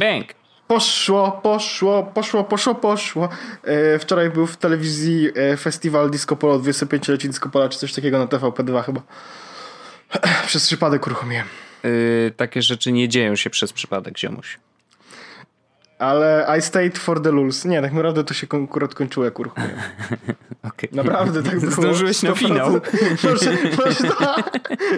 Bang! Poszło, poszło, poszło, poszło, poszło. E, wczoraj był w telewizji e, festiwal Disco Polo, 25-lecie Disco Polo, czy coś takiego na TVP2 chyba. Przez przypadek uruchomiłem. Yy, takie rzeczy nie dzieją się przez przypadek, ziomuś. Ale I stayed for the lulz. Nie, tak naprawdę to się akurat kończyło jak uruchomiłem. Okay. Naprawdę tak było. Zdążyłeś na finał. Może, może,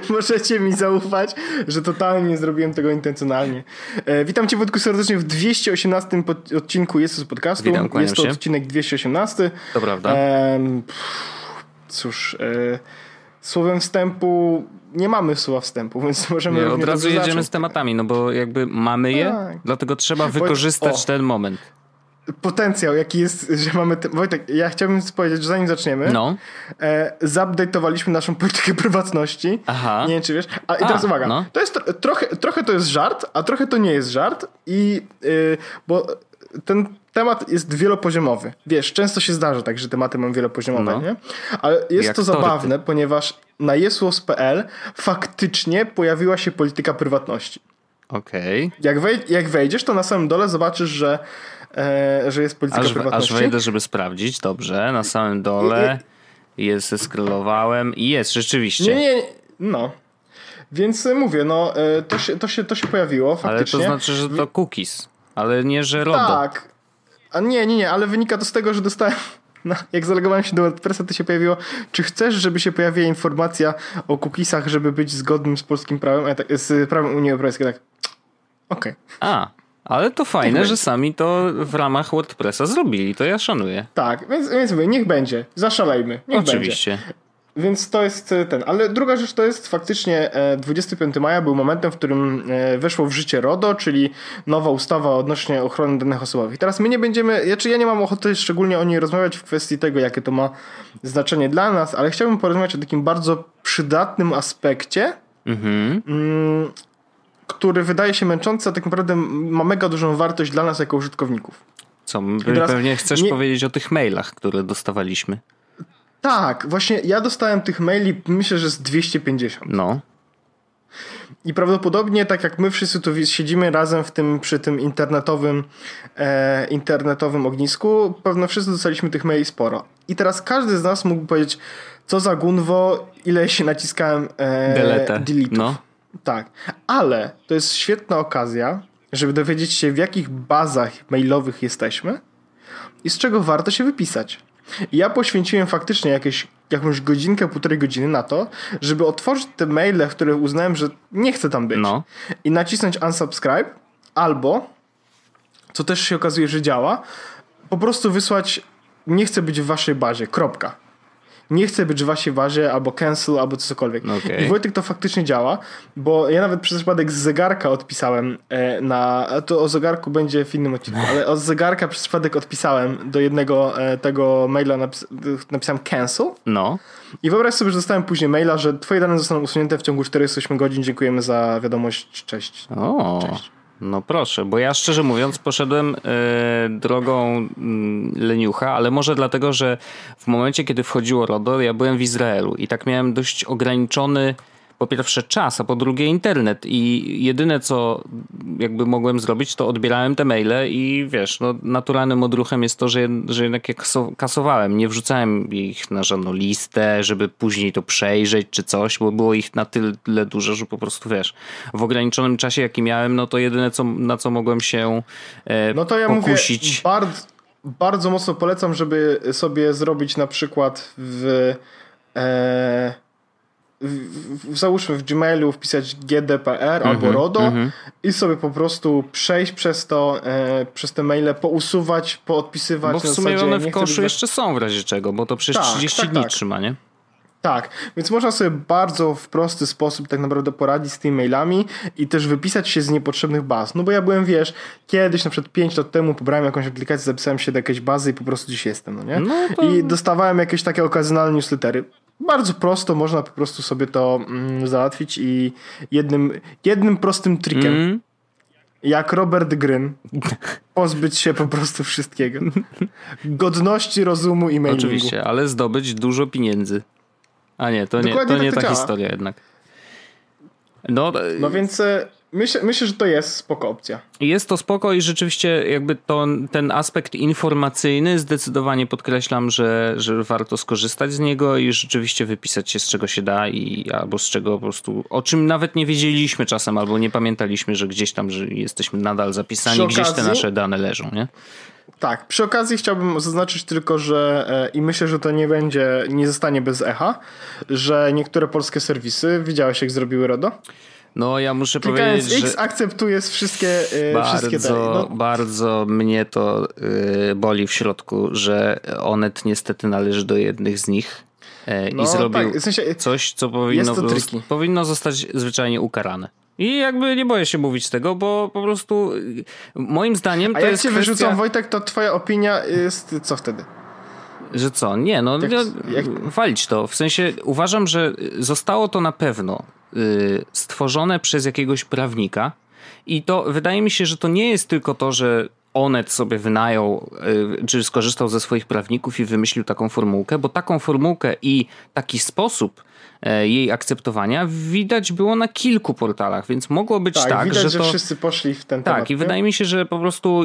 możecie mi zaufać, że totalnie nie zrobiłem tego intencjonalnie. E, witam cię Wojtku serdecznie w 218 pod, odcinku Jest z podcastu. Witam, Jest to się. odcinek 218. To prawda. E, cóż, e, słowem wstępu nie mamy słowa wstępu, więc możemy nie, Od razu jedziemy zacząć. z tematami, no bo jakby mamy je, tak. dlatego trzeba wykorzystać ten moment potencjał, jaki jest, że mamy. Te... Wojtek, ja chciałbym powiedzieć, że zanim zaczniemy, no. e, zupdate'owaliśmy naszą politykę prywatności. Aha. Nie wiem, czy wiesz. A, I teraz a, uwaga, no. to jest tro, trochę, trochę to jest żart, a trochę to nie jest żart. I y, bo ten temat jest wielopoziomowy. Wiesz, często się zdarza tak, że tematy mam wielopoziomowe, no. nie? Ale jest Jak to zabawne, ponieważ na jesłos.pl faktycznie pojawiła się polityka prywatności. Okej. Okay. Jak, wej jak wejdziesz, to na samym dole zobaczysz, że e, że jest polityka aż, prywatności. Aż wejdę, żeby sprawdzić, dobrze, na samym dole I, jest, skrolowałem i jest, rzeczywiście. Nie, nie, no. Więc mówię, no, e, to się, to się, to się pojawiło faktycznie. Ale to znaczy, że to cookies, ale nie, że RODO. Tak. A nie, nie, nie, ale wynika to z tego, że dostałem no, jak zalegowałem się do WordPressa, to się pojawiło, czy chcesz, żeby się pojawiła informacja o cookiesach, żeby być zgodnym z polskim prawem, tak, z prawem Unii Europejskiej, tak, okej. Okay. A, ale to fajne, niech że będzie. sami to w ramach WordPressa zrobili, to ja szanuję. Tak, więc, więc mówię, niech będzie, zaszalejmy, niech Oczywiście. będzie. Więc to jest ten. Ale druga rzecz to jest faktycznie 25 maja był momentem, w którym weszło w życie RODO, czyli nowa ustawa odnośnie ochrony danych osobowych. I teraz my nie będziemy, znaczy ja nie mam ochoty szczególnie o niej rozmawiać w kwestii tego, jakie to ma znaczenie dla nas, ale chciałbym porozmawiać o takim bardzo przydatnym aspekcie, mhm. Mm, który wydaje się męczący, a tak naprawdę ma mega dużą wartość dla nas jako użytkowników. Co, pewnie chcesz nie... powiedzieć o tych mailach, które dostawaliśmy. Tak, właśnie ja dostałem tych maili, myślę, że z 250. No. I prawdopodobnie, tak jak my wszyscy tu siedzimy razem w tym, przy tym internetowym, e, internetowym ognisku, pewno wszyscy dostaliśmy tych maili sporo. I teraz każdy z nas mógł powiedzieć, co za gunwo, ile się naciskałem e, Delete. delete'ów. No. Tak, ale to jest świetna okazja, żeby dowiedzieć się, w jakich bazach mailowych jesteśmy i z czego warto się wypisać. Ja poświęciłem faktycznie jakieś, jakąś godzinkę, półtorej godziny na to, żeby otworzyć te maile, w których uznałem, że nie chcę tam być. No. I nacisnąć unsubscribe, albo, co też się okazuje, że działa, po prostu wysłać nie chcę być w waszej bazie, kropka nie chcę być w waszej bazie, albo cancel, albo cokolwiek. Okay. I Wojtek to faktycznie działa, bo ja nawet przez przypadek z zegarka odpisałem e, na, to o zegarku będzie w innym odcinku, ale od zegarka przez przypadek odpisałem do jednego e, tego maila, napis napisałem cancel. No. I wyobraź sobie, że dostałem później maila, że twoje dane zostaną usunięte w ciągu 48 godzin, dziękujemy za wiadomość, cześć. O. Cześć. No proszę, bo ja szczerze mówiąc poszedłem e, drogą e, leniucha, ale może dlatego, że w momencie, kiedy wchodziło RODO, ja byłem w Izraelu i tak miałem dość ograniczony po pierwsze czas, a po drugie internet i jedyne co jakby mogłem zrobić, to odbierałem te maile i wiesz, no naturalnym odruchem jest to, że, że jednak je kasowałem, nie wrzucałem ich na żadną listę, żeby później to przejrzeć czy coś, bo było ich na tyle dużo, że po prostu wiesz, w ograniczonym czasie jaki miałem, no to jedyne co, na co mogłem się e, No to ja pokusić. mówię, bardzo, bardzo mocno polecam, żeby sobie zrobić na przykład w e, w, załóżmy w Gmailu wpisać GDPR albo mhm, RODO mm -hmm. i sobie po prostu przejść przez to, e, przez te maile, pousuwać, poodpisywać. Bo w sumie one w koszu jeszcze są w razie czego, bo to przecież tak, 30 tak, dni tak. trzyma, nie? Tak, więc można sobie bardzo w prosty sposób tak naprawdę poradzić z tymi mailami i też wypisać się z niepotrzebnych baz. No bo ja byłem, wiesz, kiedyś, na przykład 5 lat temu pobrałem jakąś aplikację, zapisałem się do jakiejś bazy i po prostu dziś jestem, no nie? No to... I dostawałem jakieś takie okazjonalne newslettery. Bardzo prosto można po prostu sobie to mm, załatwić i jednym, jednym prostym trikiem, mm. jak Robert Gryn, pozbyć się po prostu wszystkiego. Godności, rozumu i mailingu. Oczywiście, ale zdobyć dużo pieniędzy. A nie, to nie, to nie tak ta działa. historia jednak. No, no więc, Myślę, myślę, że to jest spoko opcja. Jest to spoko i rzeczywiście jakby to, ten aspekt informacyjny zdecydowanie podkreślam, że, że warto skorzystać z niego i rzeczywiście wypisać się z czego się da i albo z czego po prostu, o czym nawet nie wiedzieliśmy czasem, albo nie pamiętaliśmy, że gdzieś tam, że jesteśmy nadal zapisani, gdzieś te nasze dane leżą, nie? Tak, przy okazji chciałbym zaznaczyć tylko, że e, i myślę, że to nie będzie, nie zostanie bez echa, że niektóre polskie serwisy, widziałeś jak zrobiły RODO? No ja muszę Klikając powiedzieć, X że akceptujesz wszystkie, yy, bardzo, wszystkie te, no. Bardzo mnie to yy, boli w środku, że Onet niestety należy do jednych z nich yy, no, i zrobił tak. w sensie, coś, co powinno, powinno zostać zwyczajnie ukarane. I jakby nie boję się mówić tego, bo po prostu y, moim zdaniem A to jak jest cię kwestia... wyrzucą Wojtek, to twoja opinia jest co wtedy? Że co? Nie, no jak, jak... walić to. W sensie uważam, że zostało to na pewno stworzone przez jakiegoś prawnika i to wydaje mi się, że to nie jest tylko to, że Onet sobie wynajął, y, czy skorzystał ze swoich prawników i wymyślił taką formułkę, bo taką formułkę i taki sposób E, jej akceptowania widać było na kilku portalach, więc mogło być tak, tak widać, że, że to... wszyscy poszli w ten tak, temat. Tak, i wydaje mi się, że po prostu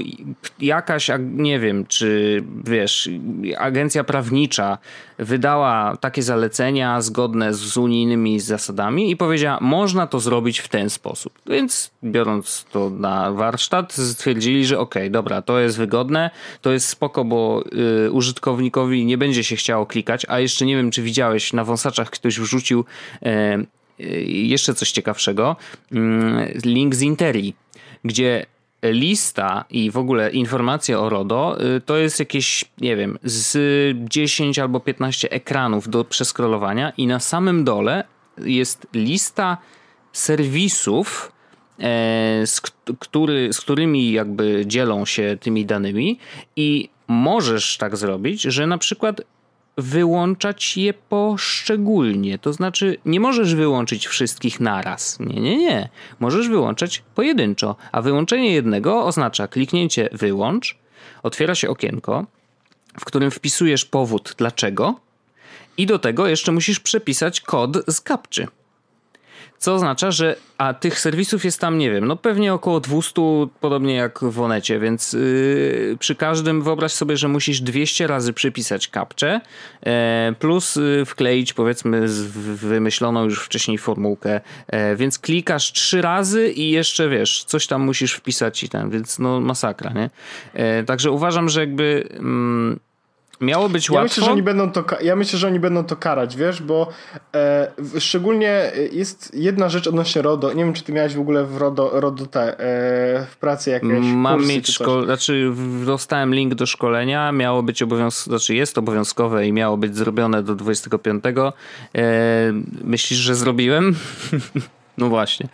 jakaś, nie wiem, czy wiesz, agencja prawnicza wydała takie zalecenia zgodne z unijnymi zasadami i powiedziała, można to zrobić w ten sposób. Więc biorąc to na warsztat, stwierdzili, że okej, okay, dobra, to jest wygodne, to jest spoko, bo y, użytkownikowi nie będzie się chciało klikać, a jeszcze nie wiem, czy widziałeś, na wąsaczach ktoś wrzucił e, y, jeszcze coś ciekawszego, mm, link z Interi, gdzie lista i w ogóle informacje o RODO y, to jest jakieś, nie wiem, z 10 albo 15 ekranów do przeskrolowania i na samym dole jest lista serwisów, e, z, który, z którymi jakby dzielą się tymi danymi i możesz tak zrobić, że na przykład wyłączać je poszczególnie. To znaczy, nie możesz wyłączyć wszystkich naraz. Nie, nie, nie. Możesz wyłączać pojedynczo, a wyłączenie jednego oznacza kliknięcie wyłącz, otwiera się okienko, w którym wpisujesz powód dlaczego i do tego jeszcze musisz przepisać kod z kapczy. Co oznacza, że a tych serwisów jest tam, nie wiem, no pewnie około 200, podobnie jak w Onecie, więc yy, przy każdym wyobraź sobie, że musisz 200 razy przypisać kapcze, yy, plus yy, wkleić powiedzmy wymyśloną już wcześniej formułkę, e, więc klikasz trzy razy i jeszcze wiesz, coś tam musisz wpisać i ten, więc no masakra, nie? E, także uważam, że jakby mm, Miało być ja łatwo. Myślę, że oni będą to, ja myślę, że oni będą to karać, wiesz, bo e, szczególnie jest jedna rzecz odnośnie RODO. Nie wiem, czy ty miałeś w ogóle w RODO, RODO te, e, w pracy jakieś Mam mieć szko- znaczy dostałem link do szkolenia, miało być obowiązkowe, znaczy jest obowiązkowe i miało być zrobione do 25. E, myślisz, że zrobiłem? No właśnie.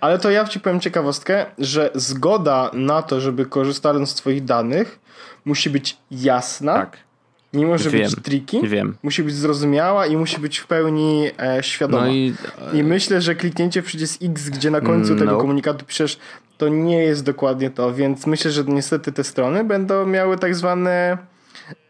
Ale to ja ci powiem ciekawostkę, że zgoda na to, żeby korzystając z twoich danych musi być jasna. Tak nie może wiem, być triki, wiem. musi być zrozumiała i musi być w pełni e, świadoma. No i, I myślę, że kliknięcie przycisk X, gdzie na końcu tego no. komunikatu piszesz, to nie jest dokładnie to, więc myślę, że niestety te strony będą miały tak zwane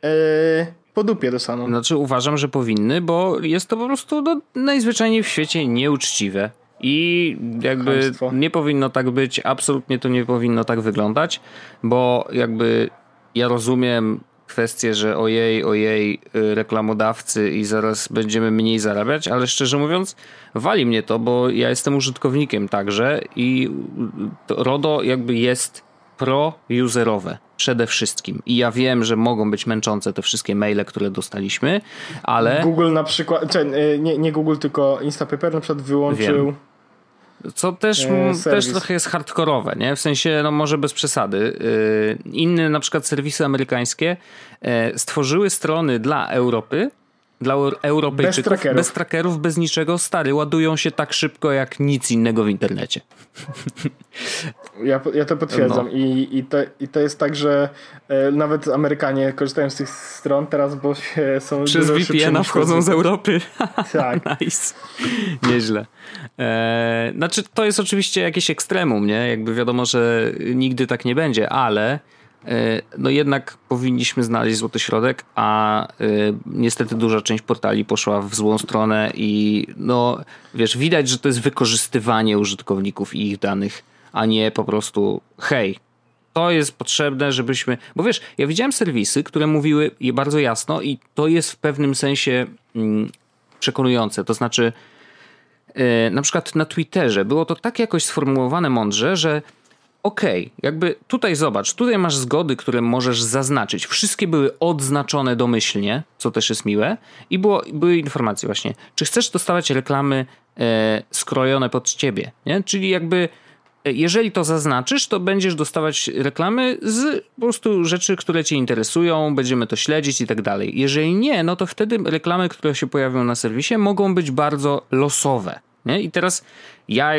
e, podupie dostaną. Znaczy uważam, że powinny, bo jest to po prostu no, najzwyczajniej w świecie nieuczciwe. I jakby nie powinno tak być, absolutnie to nie powinno tak wyglądać, bo jakby ja rozumiem kwestię, że ojej, ojej, y, reklamodawcy i zaraz będziemy mniej zarabiać, ale szczerze mówiąc, wali mnie to, bo ja jestem użytkownikiem także i RODO jakby jest pro-userowe przede wszystkim. I ja wiem, że mogą być męczące te wszystkie maile, które dostaliśmy, ale... Google na przykład, y, nie, nie Google, tylko Instapaper na przykład wyłączył... Wiem co też, e, też trochę jest hardkorowe, nie? W sensie, no może bez przesady. E, inne na przykład serwisy amerykańskie e, stworzyły strony dla Europy, dla Europejczyków, bez trackerów. bez trackerów, bez niczego, stary, ładują się tak szybko jak nic innego w internecie. Ja, ja to potwierdzam no. I, i, to, i to jest tak, że e, nawet Amerykanie korzystają z tych stron teraz, bo się są Przez VPN wchodzą z Europy. Tak. nice. Nieźle. E, znaczy to jest oczywiście jakieś ekstremum, nie? Jakby wiadomo, że nigdy tak nie będzie, ale no jednak powinniśmy znaleźć złoty środek, a e, niestety duża część portali poszła w złą stronę i no wiesz, widać, że to jest wykorzystywanie użytkowników i ich danych, a nie po prostu hej, to jest potrzebne, żebyśmy. Bo wiesz, ja widziałem serwisy, które mówiły je bardzo jasno, i to jest w pewnym sensie mm, przekonujące. To znaczy, yy, na przykład na Twitterze było to tak jakoś sformułowane mądrze, że okej, okay, jakby tutaj zobacz, tutaj masz zgody, które możesz zaznaczyć. Wszystkie były odznaczone domyślnie, co też jest miłe, i było, były informacje właśnie, czy chcesz dostawać reklamy e, skrojone pod ciebie, nie? Czyli jakby jeżeli to zaznaczysz, to będziesz dostawać reklamy z po prostu rzeczy, które cię interesują, będziemy to śledzić i tak dalej. Jeżeli nie, no to wtedy reklamy, które się pojawią na serwisie, mogą być bardzo losowe. Nie? I teraz ja,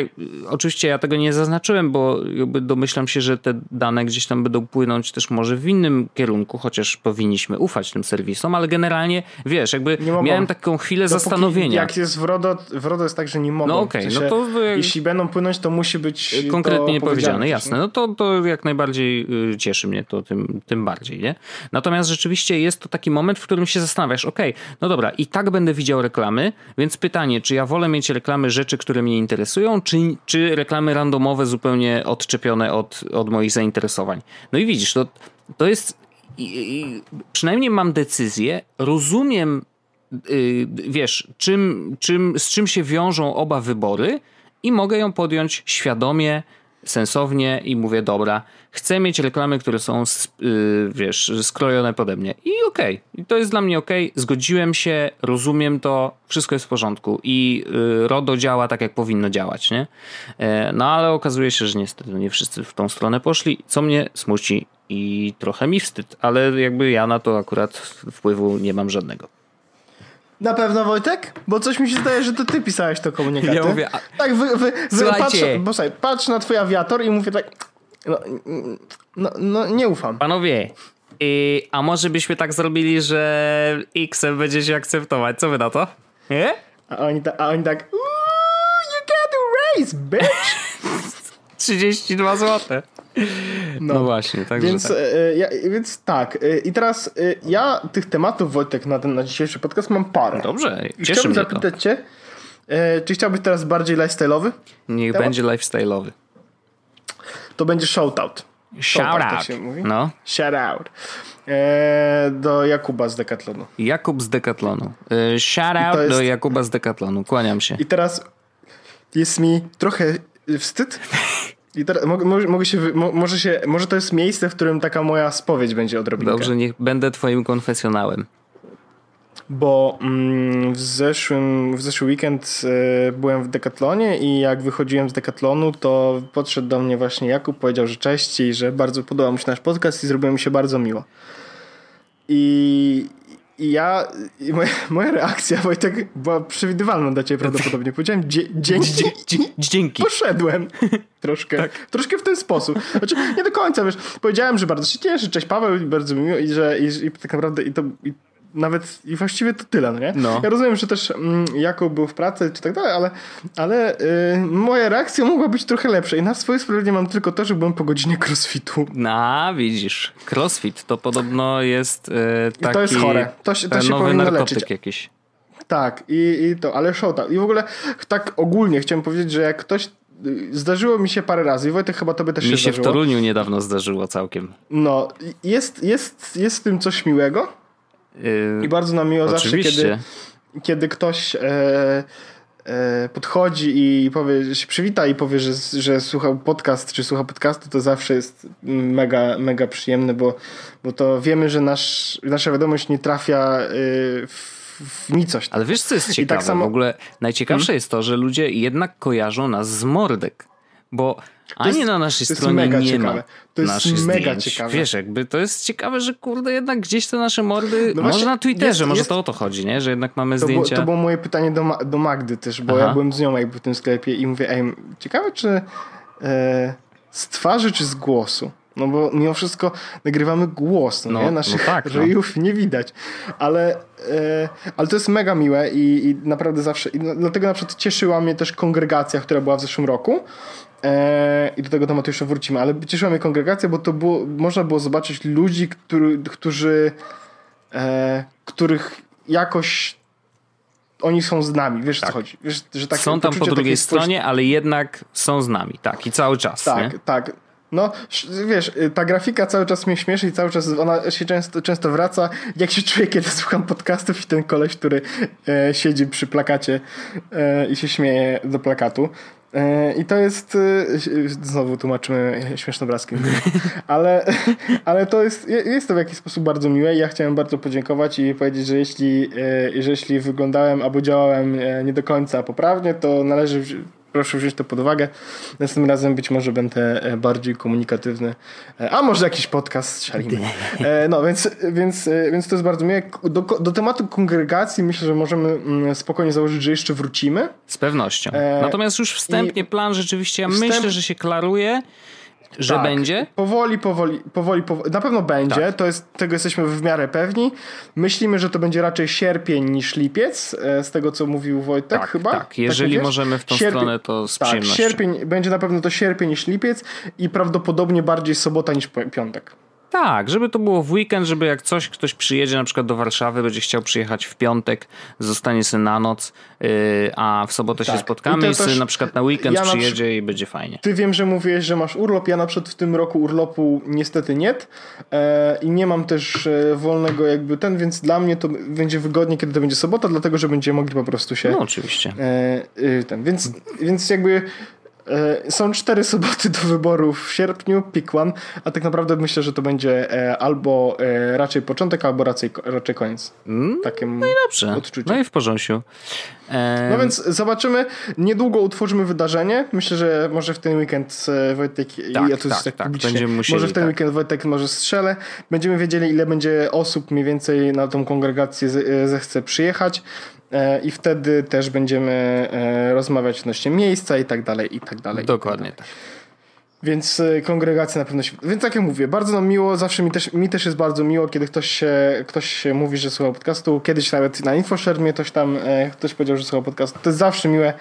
oczywiście ja tego nie zaznaczyłem, bo jakby domyślam się, że te dane gdzieś tam będą płynąć też może w innym kierunku, chociaż powinniśmy ufać tym serwisom, ale generalnie, wiesz, jakby miałem taką chwilę Dopóki zastanowienia. Jak jest w RODO, w RODO jest tak, że nie mogą. No okej, okay, no to... Jeśli będą płynąć, to musi być Konkretnie powiedziane, jasne. No to, to jak najbardziej y, cieszy mnie to tym, tym bardziej, nie? Natomiast rzeczywiście jest to taki moment, w którym się zastanawiasz, okej, okay, no dobra, i tak będę widział reklamy, więc pytanie, czy ja wolę mieć reklamy rzeczy, które mnie interesują, czy, czy reklamy randomowe zupełnie odczepione od, od moich zainteresowań. No i widzisz, to, to jest. Przynajmniej mam decyzję, rozumiem, yy, wiesz, czym, czym, z czym się wiążą oba wybory i mogę ją podjąć świadomie, sensownie i mówię, dobra, chcę mieć reklamy, które są, yy, wiesz, skrojone pode mnie. I okej, okay. to jest dla mnie okej, okay. zgodziłem się, rozumiem to, wszystko jest w porządku i yy, RODO działa tak, jak powinno działać, nie? Yy, no ale okazuje się, że niestety nie wszyscy w tą stronę poszli, co mnie smuci i trochę mi wstyd, ale jakby ja na to akurat wpływu nie mam żadnego. Na pewno Wojtek? Bo coś mi się zdaje, że to ty pisałeś to komunikaty. Ja mówię, a... Tak, wy, wy, wy patrz, bo słuchaj, patrz na twój awiator i mówię tak, no, no, no nie ufam. Panowie, i, a może byśmy tak zrobili, że X będzie się akceptować? Co wy na to? Nie? A oni, ta, a oni tak, you got to raise, bitch! 32 zł. No, no, właśnie, tak. Więc, tak. E, ja, więc tak. E, I teraz e, ja tych tematów, Wojtek, na ten na dzisiejszy podcast mam parę. Dobrze, I cieszę chciałbym zapytać to. cię, czy chciałbyś teraz bardziej lifestyle'owy? Niech temat? będzie lifestyle'owy. To będzie shoutout. Shout out. Tak. No. Shout out. E, do Jakuba z Decathlonu. Jakub z Decathlonu. E, shout out jest... do Jakuba z Decathlonu. Kłaniam się. I teraz jest mi trochę wstyd. I teraz mogę, mogę się, może, się, może to jest miejsce, w którym taka moja spowiedź będzie odrobinkę. Dobrze, niech będę twoim konfesjonałem. Bo mm, w, zeszłym, w zeszły weekend y, byłem w Decathlonie i jak wychodziłem z Decathlonu, to podszedł do mnie właśnie Jakub, powiedział, że cześć i że bardzo podobał mu się nasz podcast i zrobiło mi się bardzo miło. I, i ja, i moja, moja, reakcja, Wojtek, była przewidywalna dla ciebie prawdopodobnie. Powiedziałem dzięki. Dzięki. Poszedłem. Troszkę, tak. troszkę w ten sposób. Znaczy, nie do końca, wiesz. Powiedziałem, że bardzo się cieszę, cześć Paweł, bardzo miło i że i, i tak naprawdę i to, i nawet i właściwie to tyle, no nie? No. Ja rozumiem, że też mm, Jakub był w pracy czy tak dalej, ale, ale y, moja reakcja mogła być trochę lepsza i na swoje sprawiedliwie mam tylko to, że byłem po godzinie crossfitu. No, widzisz. Crossfit to podobno jest y, taki... I to jest chore. To, się, to się nowy powinno narkotyk leczyć. jakiś. Tak, i, i to, ale show tak. I w ogóle tak ogólnie chciałem powiedzieć, że jak ktoś y, Zdarzyło mi się parę razy i Wojtek chyba tobie też mi się zdarzyło. Mi się w Toruniu niedawno zdarzyło całkiem. No, jest, jest, jest w tym coś miłego, i bardzo nam miło zawsze, kiedy, kiedy ktoś e, e, podchodzi i powie, się przywita i powie, że, że słuchał podcast, czy słucha podcastu, to zawsze jest mega, mega przyjemne, bo, bo to wiemy, że nasz, nasza wiadomość nie trafia e, w w nicość. Ale wiesz, co jest tak ciekawe? Tak samo... W ogóle najciekawsze hmm? jest to, że ludzie jednak kojarzą nas z mordek. Bo ani jest, na naszej stronie nie ciekawe. ma to jest naszych mega zdjęć. ciekawe. Wiesz, jakby to jest ciekawe, że kurde jednak gdzieś te nasze mordy, no może na Twitterze, jest, może jest, to o to chodzi, nie? Że jednak mamy to zdjęcia. Było, to było moje pytanie do, do Magdy też, bo Aha. ja byłem z nią jakby w tym sklepie i mówię, ej, ciekawe czy e, z twarzy czy z głosu? No bo mimo wszystko nagrywamy głos, no, No, nie? no Naszych tak, no. ryjów nie widać. Ale, e, ale to jest mega miłe i, i naprawdę zawsze... I no- dlatego na przykład cieszyła mnie też kongregacja, która była w zeszłym roku. E, I do tego tematu jeszcze wrócimy, ale cieszyła mnie kongregacja, bo to było, można było zobaczyć ludzi, który, którzy, e, których jakoś oni są z nami, wiesz o co chodzi. Wiesz, że takie są tam po drugiej stronie, ale jednak są z nami, tak, i cały czas. Tak, nie? tak. No, sz- wiesz, y, ta grafika cały czas mnie śmieszy i cały czas ona się często, często wraca. Jak się czuję, kiedy słucham podcastów i ten koleś, który e, siedzi przy plakacie e, i się śmieje do plakatu. E, I to jest, e, znowu tłumaczymy śmieszne obrazki, ale, ale to jest, jest to w jakiś sposób bardzo miłe i ja chciałem bardzo podziękować i powiedzieć, że jeśli, e, że jeśli wyglądałem albo działałem nie do końca poprawnie, to należy proszę wziąć to pod uwagę. Następnym razem być może będę e, bardziej komunikatywny. E, A może jakiś podcast szalimy. E, No, więc, więc, więc to jest bardzo miłe. Do, do tematu kongregacji myślę, że możemy mm, spokojnie założyć, że jeszcze wrócimy. Z pewnością. Natomiast już wstępnie plan rzeczywiście, ja wstęp- myślę, że się klaruje, że Tak. będzie. Powoli, powoli, powoli, powoli. Na pewno będzie. Tak. To jest, tego jesteśmy w miarę pewni. Myślimy, że to będzie raczej sierpień niż lipiec, e, z tego co mówił Wojtek Tak, chyba. tak. Jeżeli mówisz? możemy w tą Sierpień- stronę, to z Tak, przyjemnością. sierpień, będzie na pewno to sierpień niż lipiec i prawdopodobnie bardziej sobota niż pi- piątek. Tak, żeby to było w weekend, żeby jak coś, ktoś przyjedzie na przykład do Warszawy, będzie chciał przyjechać w piątek, zostanie sobie na noc, yy, a w sobotę Tak. się spotkamy I sobie na przykład na weekend ja na przyjedzie i będzie fajnie. Ty wiem, że mówiłeś, że masz urlop. Ja na przykład w tym roku urlopu niestety nie. E, I nie mam też e, wolnego jakby ten, więc dla mnie to będzie wygodnie, kiedy to będzie sobota, dlatego że będziemy mogli po prostu się No oczywiście. E, y, ten, więc, więc jakby są cztery soboty do wyboru w sierpniu, pick one, a tak naprawdę myślę, że to będzie e, albo e, raczej początek, albo raczej, raczej koniec. Mm, Takie no Dobrze. odczucie. No i w porządku. E, No więc zobaczymy. Niedługo utworzymy wydarzenie. Myślę, że może w ten weekend e, Wojtek, Tak, ja to tak, tak, tak. musieli, może w ten tak. weekend Wojtek może strzelę. Będziemy wiedzieli, ile będzie osób mniej więcej na tą kongregację e, zechce przyjechać. E, I wtedy też będziemy e, rozmawiać odnośnie miejsca i tak dalej, i tak dalej. Dokładnie tak. Więc y, kongregacja na pewno się... Więc tak jak mówię, bardzo nam miło, zawsze mi też, mi też jest bardzo miło, kiedy ktoś się, ktoś się mówi, że słucha podcastu. Kiedyś nawet na InfoShare mnie ktoś tam, e, ktoś powiedział, że słucha podcastu. To jest zawsze miłe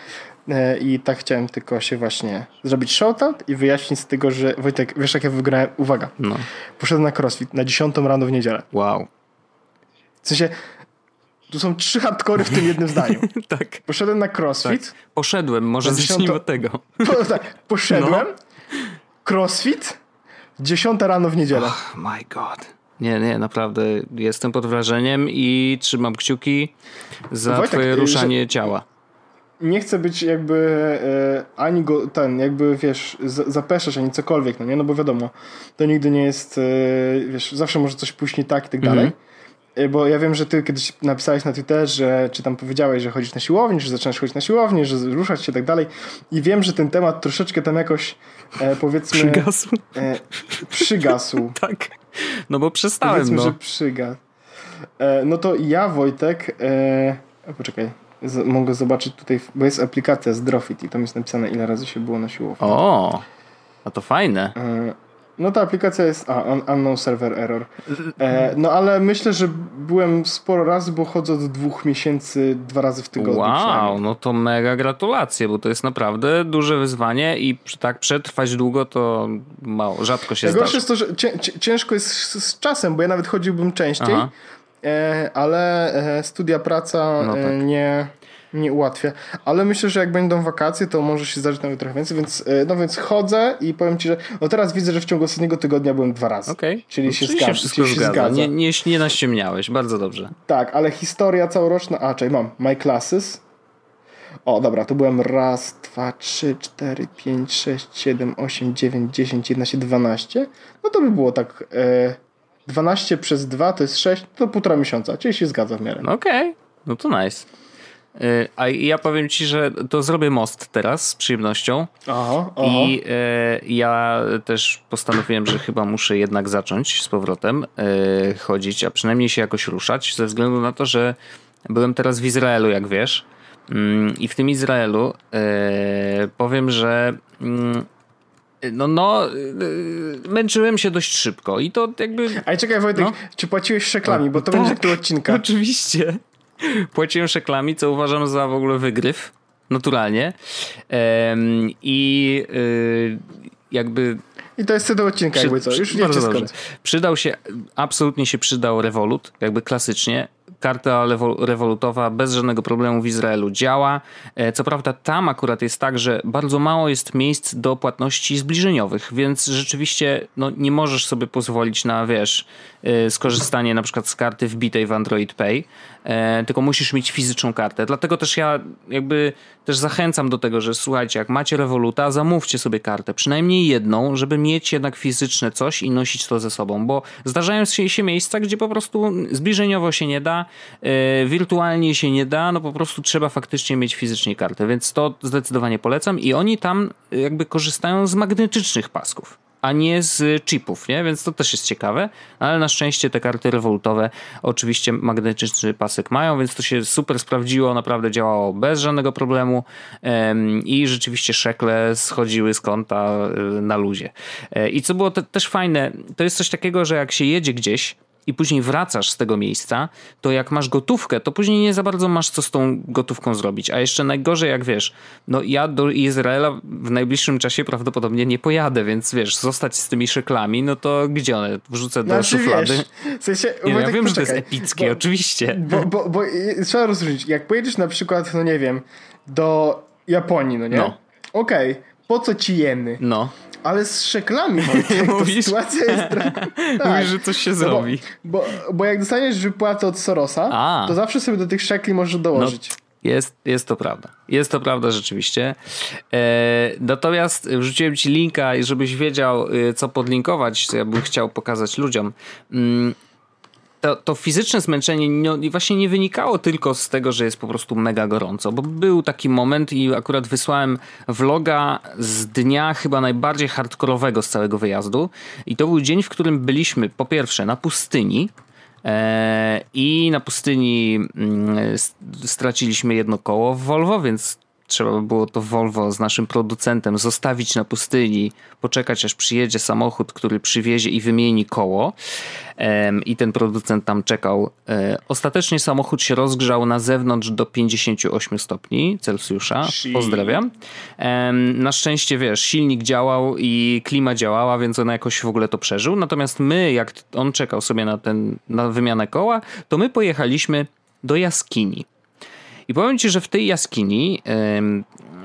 e, i tak chciałem tylko się właśnie zrobić shoutout i wyjaśnić z tego, że Wojtek, wiesz jak ja wygrałem? Uwaga, No. poszedłem na crossfit na 10 rano w niedzielę. Wow. W sensie, tu są trzy hardkory w tym jednym zdaniu. tak. Poszedłem na crossfit, Poszedłem, może Na zacznijmy dziesiąto- od tego. po, tak, poszedłem, No. crossfit, 10 rano w niedzielę. Oh my god. Nie, nie, naprawdę jestem pod wrażeniem i trzymam kciuki za Wojtek, twoje y, ruszanie ciała. nie chcę być jakby e, ani go, ten, jakby wiesz, z, zapeszać, ani cokolwiek, no nie, no bo wiadomo, to nigdy nie jest, e, wiesz, zawsze może coś pójść nie tak i tak dalej. E, Bo ja wiem, że ty kiedyś napisałeś na Twitterze, czy tam powiedziałeś, że chodzisz na siłownię, że zaczynasz chodzić na siłownię, że ruszać się i tak dalej. I wiem, że ten temat troszeczkę tam jakoś e, powiedzmy Przygasł. E, przygasł. tak. No bo przestałem, Powiedzmy, no. że przygasł. E, no to ja, Wojtek, e, poczekaj, z, mogę zobaczyć tutaj, bo jest aplikacja Zdrofit i tam jest napisane, ile razy się było na siłowni. O, a to fajne. E, no ta aplikacja jest, a, un, unknown server error. E, no ale myślę, że byłem sporo razy, bo chodzę od dwóch miesięcy, dwa razy w tygodniu Wow, no to mega gratulacje, bo to jest naprawdę duże wyzwanie i tak przetrwać długo to mało, rzadko się Najgorsze zdarza. jest to, że cię, cię, ciężko jest z, z czasem, bo ja nawet chodziłbym częściej, e, ale e, studia, praca No e, tak. nie, nie ułatwia. Ale myślę, że jak będą wakacje, to może się zdarzyć nawet trochę więcej, więc, e, no więc chodzę i powiem ci, że no teraz widzę, że w ciągu ostatniego tygodnia byłem dwa razy. Okej, Czyli No, się czyli zgadza. wszystko czyli się zgadza. zgadza. Nie, nie, nie naściemniałeś, bardzo dobrze. Tak, ale historia całoroczna. A, czekaj, mam. My Classes. O, dobra, to byłem raz, dwa, trzy, cztery, pięć, sześć, siedem, osiem, dziewięć, dziesięć, jedenaście, dwanaście. No to by było tak. E, 12 przez 2 to jest 6, to półtora miesiąca, czyli się zgadza w miarę. Okej, no to nice. Y, A ja powiem ci, że to zrobię most teraz z przyjemnością. Aha, aha. I e, ja też postanowiłem, że chyba muszę jednak zacząć z powrotem e, chodzić, a przynajmniej się jakoś ruszać, ze względu na to, że byłem teraz w Izraelu, jak wiesz. Mm, I w tym Izraelu e, powiem, że mm, No, no, męczyłem się dość szybko i to jakby... Ale czekaj Wojtek, no? czy płaciłeś szeklami, bo to tak, będzie tytuł odcinka. Oczywiście. Płaciłem szeklami, co uważam za w ogóle wygryw, naturalnie. I y, jakby i to jest tytuł odcinka, Przy, jakby co. Już wiecie skąd. Przydał się, absolutnie się przydał Revolut, jakby klasycznie karta rewolutowa bez żadnego problemu w Izraelu działa. E, co prawda tam akurat jest tak, że bardzo mało jest miejsc do płatności zbliżeniowych, więc rzeczywiście no, nie możesz sobie pozwolić na, wiesz, skorzystanie na przykład z karty wbitej w Android Pay, e, tylko musisz mieć fizyczną kartę. Dlatego też ja jakby też zachęcam do tego, że słuchajcie, jak macie Revoluta, zamówcie sobie kartę, przynajmniej jedną, żeby mieć jednak fizyczne coś i nosić to ze sobą, bo zdarzają się miejsca, gdzie po prostu zbliżeniowo się nie da, E, wirtualnie się nie da, no po prostu trzeba faktycznie mieć fizycznie kartę, więc to zdecydowanie polecam i oni tam jakby korzystają z magnetycznych pasków a nie z chipów, nie? Więc to też jest ciekawe, ale na szczęście te karty rewolutowe oczywiście magnetyczny pasek mają, więc to się super sprawdziło, naprawdę działało bez żadnego problemu i rzeczywiście szekle schodziły z konta e, na luzie. E, I co było te, też fajne, to jest coś takiego, że jak się jedzie gdzieś, i później wracasz z tego miejsca, to jak masz gotówkę, to później nie za bardzo masz co z tą gotówką zrobić. A jeszcze najgorzej, jak wiesz, no ja do Izraela w najbliższym czasie prawdopodobnie nie pojadę, więc wiesz, zostać z tymi szeklami, no to gdzie one? Wrzucę do znaczy, szuflady. Wiesz, w sensie, nie, no ja tak wiem, poczekaj, że to jest epickie, bo, oczywiście. Bo, bo, bo trzeba rozróżnić. Jak pojedziesz na przykład, no nie wiem, do Japonii, no nie? No. Okej, okay. Po co ci jeny? No. Ale z szeklami, Wojtek, Mówisz? sytuacja jest... tak. Mówisz, że coś się no zrobi. Bo, bo, bo jak dostaniesz wypłatę od Sorosa, A. to zawsze sobie do tych szekli możesz dołożyć. No. Jest, jest to prawda. Jest to prawda rzeczywiście. E, natomiast wrzuciłem ci linka, żebyś wiedział, y, co podlinkować, co ja bym chciał pokazać ludziom. Mm, to, to fizyczne zmęczenie no, właśnie nie wynikało tylko z tego, że jest po prostu mega gorąco, bo był taki moment i akurat wysłałem vloga z dnia chyba najbardziej hardkorowego z całego wyjazdu i to był dzień, w którym byliśmy po pierwsze na pustyni, e, i na pustyni mm, straciliśmy jedno koło w Volvo, więc trzeba by było to Volvo z naszym producentem zostawić na pustyni, poczekać aż przyjedzie samochód, który przywiezie i wymieni koło. I ten producent tam czekał. E, ostatecznie samochód się rozgrzał na zewnątrz do 58 stopni Celsjusza. Pozdrawiam. Na szczęście, wiesz, silnik działał i klima działała, więc on jakoś w ogóle to przeżył. Natomiast my, jak on czekał sobie na, ten, na wymianę koła, to my pojechaliśmy do jaskini. I powiem ci, że w tej jaskini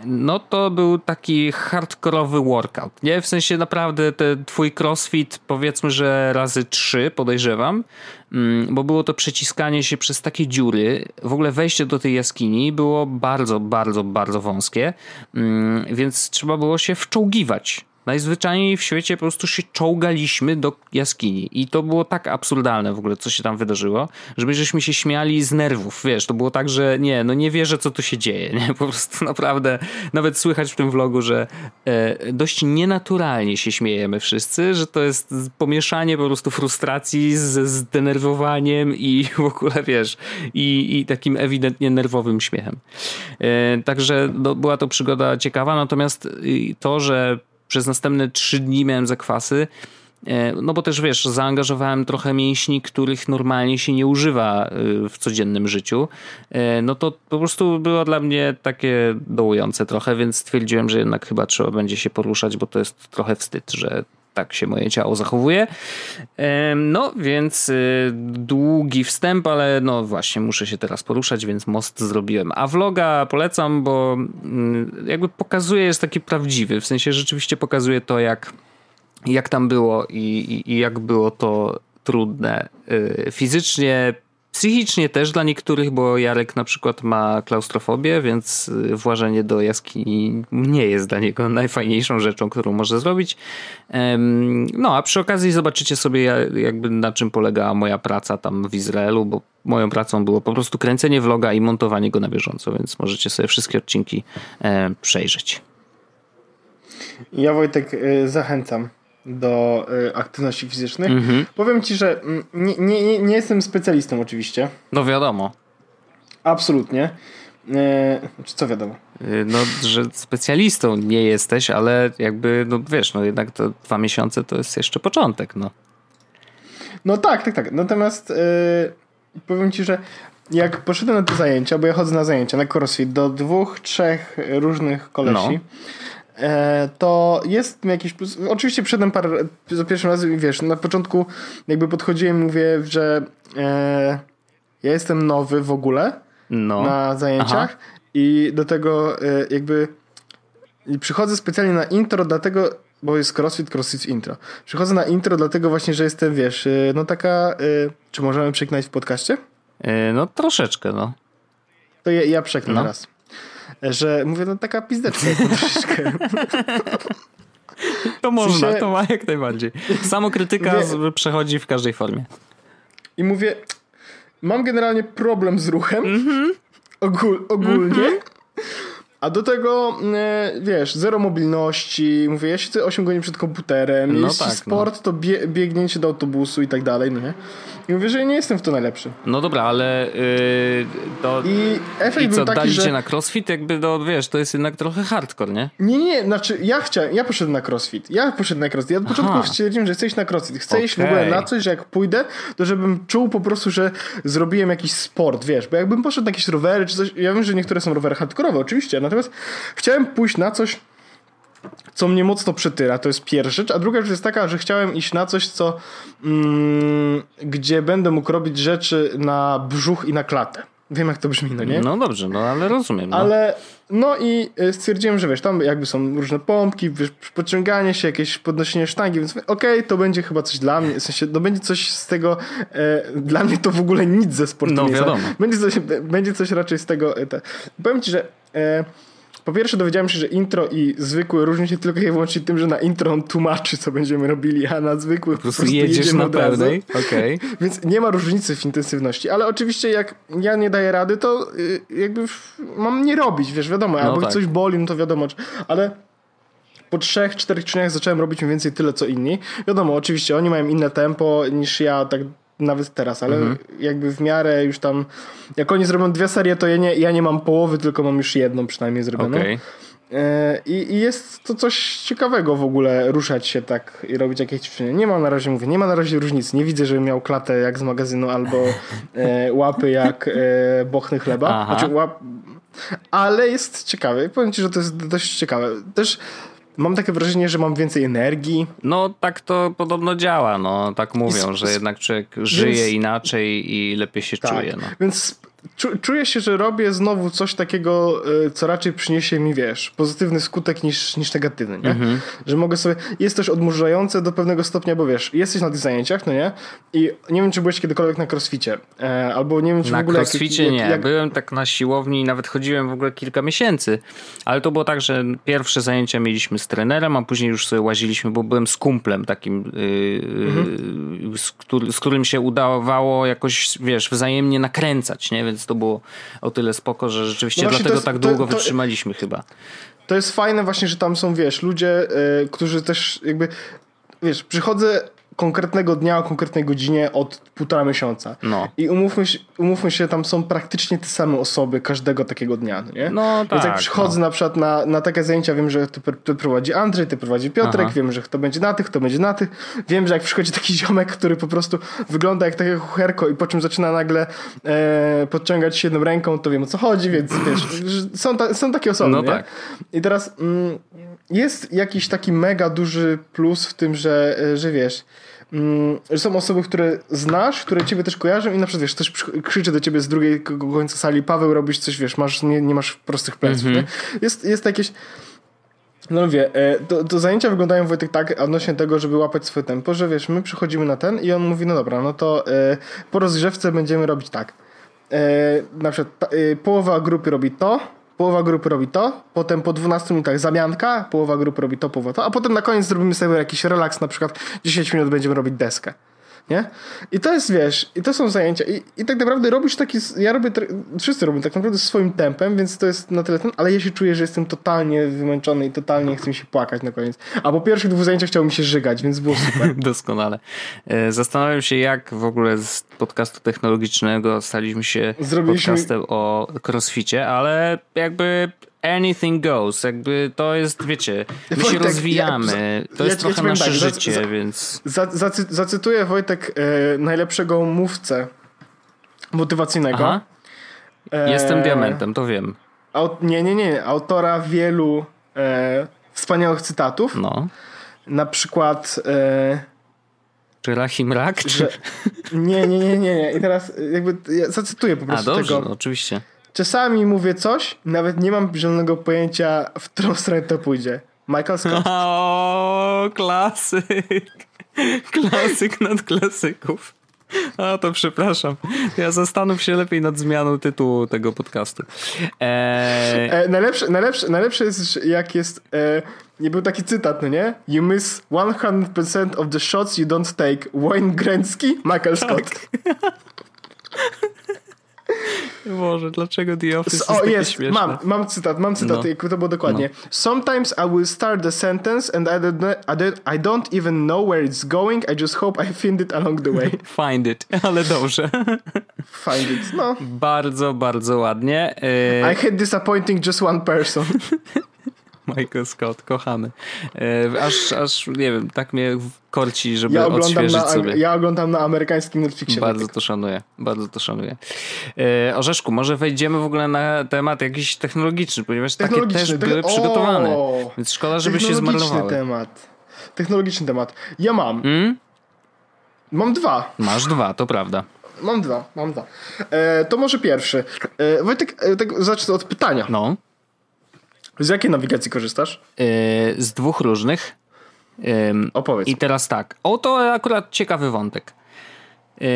no to był taki hardkorowy workout, nie? W sensie naprawdę ten twój crossfit powiedzmy, że razy trzy podejrzewam, mm, bo było to przeciskanie się przez takie dziury. W ogóle wejście do tej jaskini było bardzo, bardzo, bardzo wąskie, mm, więc trzeba było się wczołgiwać najzwyczajniej w świecie po prostu się czołgaliśmy do jaskini. I to było tak absurdalne w ogóle, co się tam wydarzyło, że my żeśmy się śmiali z nerwów, wiesz, to było tak, że nie, no nie wierzę, co tu się dzieje, nie? Po prostu naprawdę, nawet słychać w tym vlogu, że e, dość nienaturalnie się śmiejemy wszyscy, że to jest pomieszanie po prostu frustracji z zdenerwowaniem i w ogóle, wiesz, i, i takim ewidentnie nerwowym śmiechem. E, także no, była to przygoda ciekawa, natomiast to, że przez następne trzy dni miałem zakwasy. E, no bo też wiesz, zaangażowałem trochę mięśni, których normalnie się nie używa e, w codziennym życiu. E, no to po prostu było dla mnie takie dołujące trochę, więc stwierdziłem, że jednak chyba trzeba będzie się poruszać, bo to jest trochę wstyd, że tak się moje ciało zachowuje. No więc długi wstęp, ale no właśnie muszę się teraz poruszać, więc most zrobiłem. A vloga polecam, bo mm, jakby pokazuje, jest taki prawdziwy, w sensie rzeczywiście pokazuje to, jak, jak tam było i, i, i jak było to trudne y, fizycznie, Psychicznie też dla niektórych, bo Jarek na przykład ma klaustrofobię, więc y, włażenie do jaskini nie jest dla niego najfajniejszą rzeczą, którą może zrobić. No a przy okazji zobaczycie sobie jakby na czym polegała moja praca tam w Izraelu, bo moją pracą było po prostu kręcenie vloga i montowanie go na bieżąco, więc możecie sobie wszystkie odcinki e, przejrzeć. Ja Wojtek y, zachęcam do y, aktywności fizycznych. Mhm. Powiem ci, że mm, nie, nie, nie jestem specjalistą oczywiście. No wiadomo. Absolutnie. E, czy co wiadomo? Y, no, że specjalistą nie jesteś, ale jakby, no wiesz, no jednak to dwa miesiące to jest jeszcze początek, no. No tak, tak, tak. Natomiast yy, powiem ci, że jak poszedłem na te zajęcia, bo ja chodzę na zajęcia na crossfit do dwóch, trzech różnych kolesi, no. E, to jest jakiś plus. Oczywiście przedem parę, za pierwszym razem, wiesz, na początku jakby podchodziłem i mówię, że e, ja jestem nowy w ogóle no. na zajęciach Aha. i do tego e, jakby przychodzę specjalnie na intro, dlatego bo jest CrossFit, CrossFit intro. Przychodzę na intro dlatego właśnie, że jestem, wiesz, y, no taka, y, czy możemy przeknąć w podcaście? Y, no troszeczkę, no. To ja, ja przeknę no. raz. Że mówię, no taka pizdeczka jest troszeczkę. To można, to ma jak najbardziej. Samokrytyka mówię, przechodzi w każdej formie. I mówię, mam generalnie problem z ruchem. Mm -hmm. Ogól, ogólnie. Mm -hmm. A do tego, e, wiesz, zero mobilności, mówię, ja siedzę 8 godzin przed komputerem, no jeśli tak, sport, no. to bie biegnięcie do autobusu i tak dalej, no nie? I mówię, że ja nie jestem w to najlepszy. No dobra, ale yy, to... I efekt I co, był taki, dali że... na crossfit? Jakby, no wiesz, to jest jednak trochę hardcore, nie? Nie, nie, znaczy ja chciałem, ja poszedłem na crossfit. Ja poszedłem na crossfit. Ja od Aha. początku stwierdziłem, że chcę iść na crossfit. Chcę okay. iść w ogóle na coś, że jak pójdę, to żebym czuł po prostu, że zrobiłem jakiś sport, wiesz, bo jakbym poszedł na jakieś rowery czy coś, ja wiem, że niektóre są rowery hardkorowe, oczywiście, natomiast chciałem pójść na coś, co mnie mocno przytyra, to jest pierwsza rzecz, a druga rzecz jest taka, że chciałem iść na coś, co mm, gdzie będę mógł robić rzeczy na brzuch i na klatę. Wiem, jak to brzmi, no nie? No dobrze, no ale rozumiem. No. Ale no i e, stwierdziłem, że wiesz, tam jakby są różne pompki, wiesz, podciąganie się, jakieś podnoszenie sztangi, więc okej, okay, to będzie chyba coś dla mnie, w sensie, to będzie coś z tego, e, dla mnie to w ogóle nic ze sportu no, wiadomo. Będzie coś, będzie coś raczej z tego, e, te. powiem ci, że e, po pierwsze dowiedziałem się, że intro i zwykłe różni się tylko i wyłącznie tym, że na intro on tłumaczy, co będziemy robili, a na zwykłych po prostu, po prostu jedziesz na pełnej. Okay. Więc nie ma różnicy w intensywności, ale oczywiście jak ja nie daję rady, to y, jakby mam nie robić, wiesz, wiadomo, no albo tak. coś boli, no to wiadomo, ale po trzech, czterech czynach zacząłem robić mniej więcej tyle, co inni. Wiadomo, oczywiście oni mają inne tempo niż ja, tak nawet teraz, ale mhm. jakby w miarę już tam, jak oni zrobią dwie serie, to ja nie, ja nie mam połowy, tylko mam już jedną przynajmniej zrobioną. Okay. E, I, I, jest to coś ciekawego w ogóle ruszać się tak i robić jakieś ćwiczenia. Nie ma na razie, mówię, nie ma na razie różnicy. Nie widzę, żebym miał klatę jak z magazynu albo e, łapy jak e, bochny chleba. Znaczy, łap... Ale jest ciekawe. Powiem ci, że to jest dość ciekawe. Też mam takie wrażenie, że mam więcej energii. No tak to podobno działa, no tak mówią, że jednak człowiek żyje Więc... inaczej i lepiej się tak. czuje. No. Więc czuję się, że robię znowu coś takiego, e, co raczej przyniesie mi, wiesz, pozytywny skutek niż, niż negatywny, nie? Mhm. Że mogę sobie, jest też odmurzające do pewnego stopnia, bo wiesz, jesteś na tych zajęciach, no nie? I nie wiem, czy byłeś kiedykolwiek na crossficie, e, albo nie wiem, czy na w ogóle... Na crossficie jak, nie, jak... byłem tak na siłowni i nawet chodziłem w ogóle kilka miesięcy, ale to było tak, że pierwsze zajęcia mieliśmy z trenerem, a później już sobie łaziliśmy, bo byłem z kumplem takim, yy, mhm. z, który, z którym się udawało jakoś, wiesz, wzajemnie nakręcać, nie? Więc to było o tyle spoko, że rzeczywiście no dlatego jest, tak długo to, to, wytrzymaliśmy chyba. To jest fajne właśnie, że tam są, wiesz, ludzie, yy, którzy też jakby, wiesz, przychodzę konkretnego dnia o konkretnej godzinie od półtora miesiąca. No. I umówmy się, umówmy się, tam są praktycznie te same osoby każdego takiego dnia, no nie? No tak. Więc jak tak, przychodzę no. na przykład na, na takie zajęcia, wiem, że ty, ty prowadzi Andrzej, ty prowadzi Piotrek, Aha. wiem, że kto będzie na tych, kto będzie na tych. Wiem, że jak przychodzi taki ziomek, który po prostu wygląda jak takie chucherko i po czym zaczyna nagle e, podciągać się jedną ręką, to wiem o co chodzi, więc wiesz, są, ta, są takie osoby, no nie? tak. I teraz mm, jest jakiś taki mega duży plus w tym, że, e, że wiesz, Mm, że są osoby, które znasz, które ciebie też kojarzą i na przykład, wiesz, też krzyczy do ciebie z drugiej końca sali, Paweł, robisz coś, wiesz, masz, nie, nie masz prostych pleców, -hmm. Jest, jest jakieś... No mówię, e, to, to, zajęcia wyglądają Wojtek tak odnośnie tego, żeby łapać swoje tempo, że wiesz, my przychodzimy na ten i on mówi, no dobra, no to e, po rozgrzewce będziemy robić tak. E, na przykład połowa grupy robi to, połowa grupy robi to, potem po 12 minutach zamianka, połowa grupy robi to, połowa to, a potem na koniec zrobimy sobie jakiś relaks, na przykład 10 minut będziemy robić deskę. Nie? I to jest, wiesz, i to są zajęcia. I, i tak naprawdę robisz taki. Ja robię. Wszyscy robią tak naprawdę swoim tempem, więc to jest na tyle ten, ale ja się czuję, że jestem totalnie wymęczony i totalnie chcę mi się płakać na koniec. A po pierwszych dwóch zajęciach chciało mi się żygać, więc było super. Doskonale. E, zastanawiam się, jak w ogóle z podcastu technologicznego staliśmy się Zrobiliśmy... podcastem o crossficie, ale jakby anything goes. Jakby to jest, wiecie, my Wojtek, się rozwijamy. Ja, to jest ja, trochę ja nasze tak, życie, za, więc... Za, za, zacytuję Wojtek e, najlepszego mówcę motywacyjnego. Aha. E, Jestem diamentem, to wiem. Aut, nie, nie, nie. Autora wielu e, wspaniałych cytatów. No. Na przykład... E, czy Rahim Rak? Że, nie, nie, nie, nie, nie. I teraz jakby ja zacytuję po prostu A, dobrze, tego. No, oczywiście. Czasami mówię coś, nawet nie mam zielonego pojęcia, w którą stronę to pójdzie. Michael Scott. O, klasyk. Klasyk nad klasyków. A to przepraszam. Ja zastanów się lepiej nad zmianą tytułu tego podcastu. Eee... E, najlepsze, najlepsze, najlepsze jest, jak jest. E, nie był taki cytat, no nie? You miss 100% of the shots you don't take. Wayne Gretzky, Michael Scott. Tak. Boże, dlaczego The Office o, jest, jest śmieszne? Mam, mam cytat, mam cytat, no. to było dokładnie. No. Sometimes I will start the sentence and I don't, I, don't, even know where it's going, I just hope I find it along the way. find it, ale dobrze. find it, no. Bardzo, bardzo ładnie. I had disappointing just one person. Michael Scott, kochany. E, aż, aż, nie wiem, tak mnie korci, żeby ja odświeżyć na, sobie. Ja oglądam na amerykańskim Netflixie. Bardzo to szanuję, bardzo to szanuję. E, Orzeszku, może wejdziemy w ogóle na temat jakiś technologiczny, ponieważ takie też były przygotowane. O, więc szkoda, żeby się zmarnowały. temat. Technologiczny temat. Ja mam. Hmm? Mam dwa. Masz dwa, to prawda. Mam dwa, mam dwa. E, to może pierwszy. E, Wojtek, e, tak zacznę od pytania. No. Z jakiej nawigacji korzystasz? Yy, z dwóch różnych. Yy, Opowiedz. I teraz tak. O, to akurat ciekawy wątek. Yy,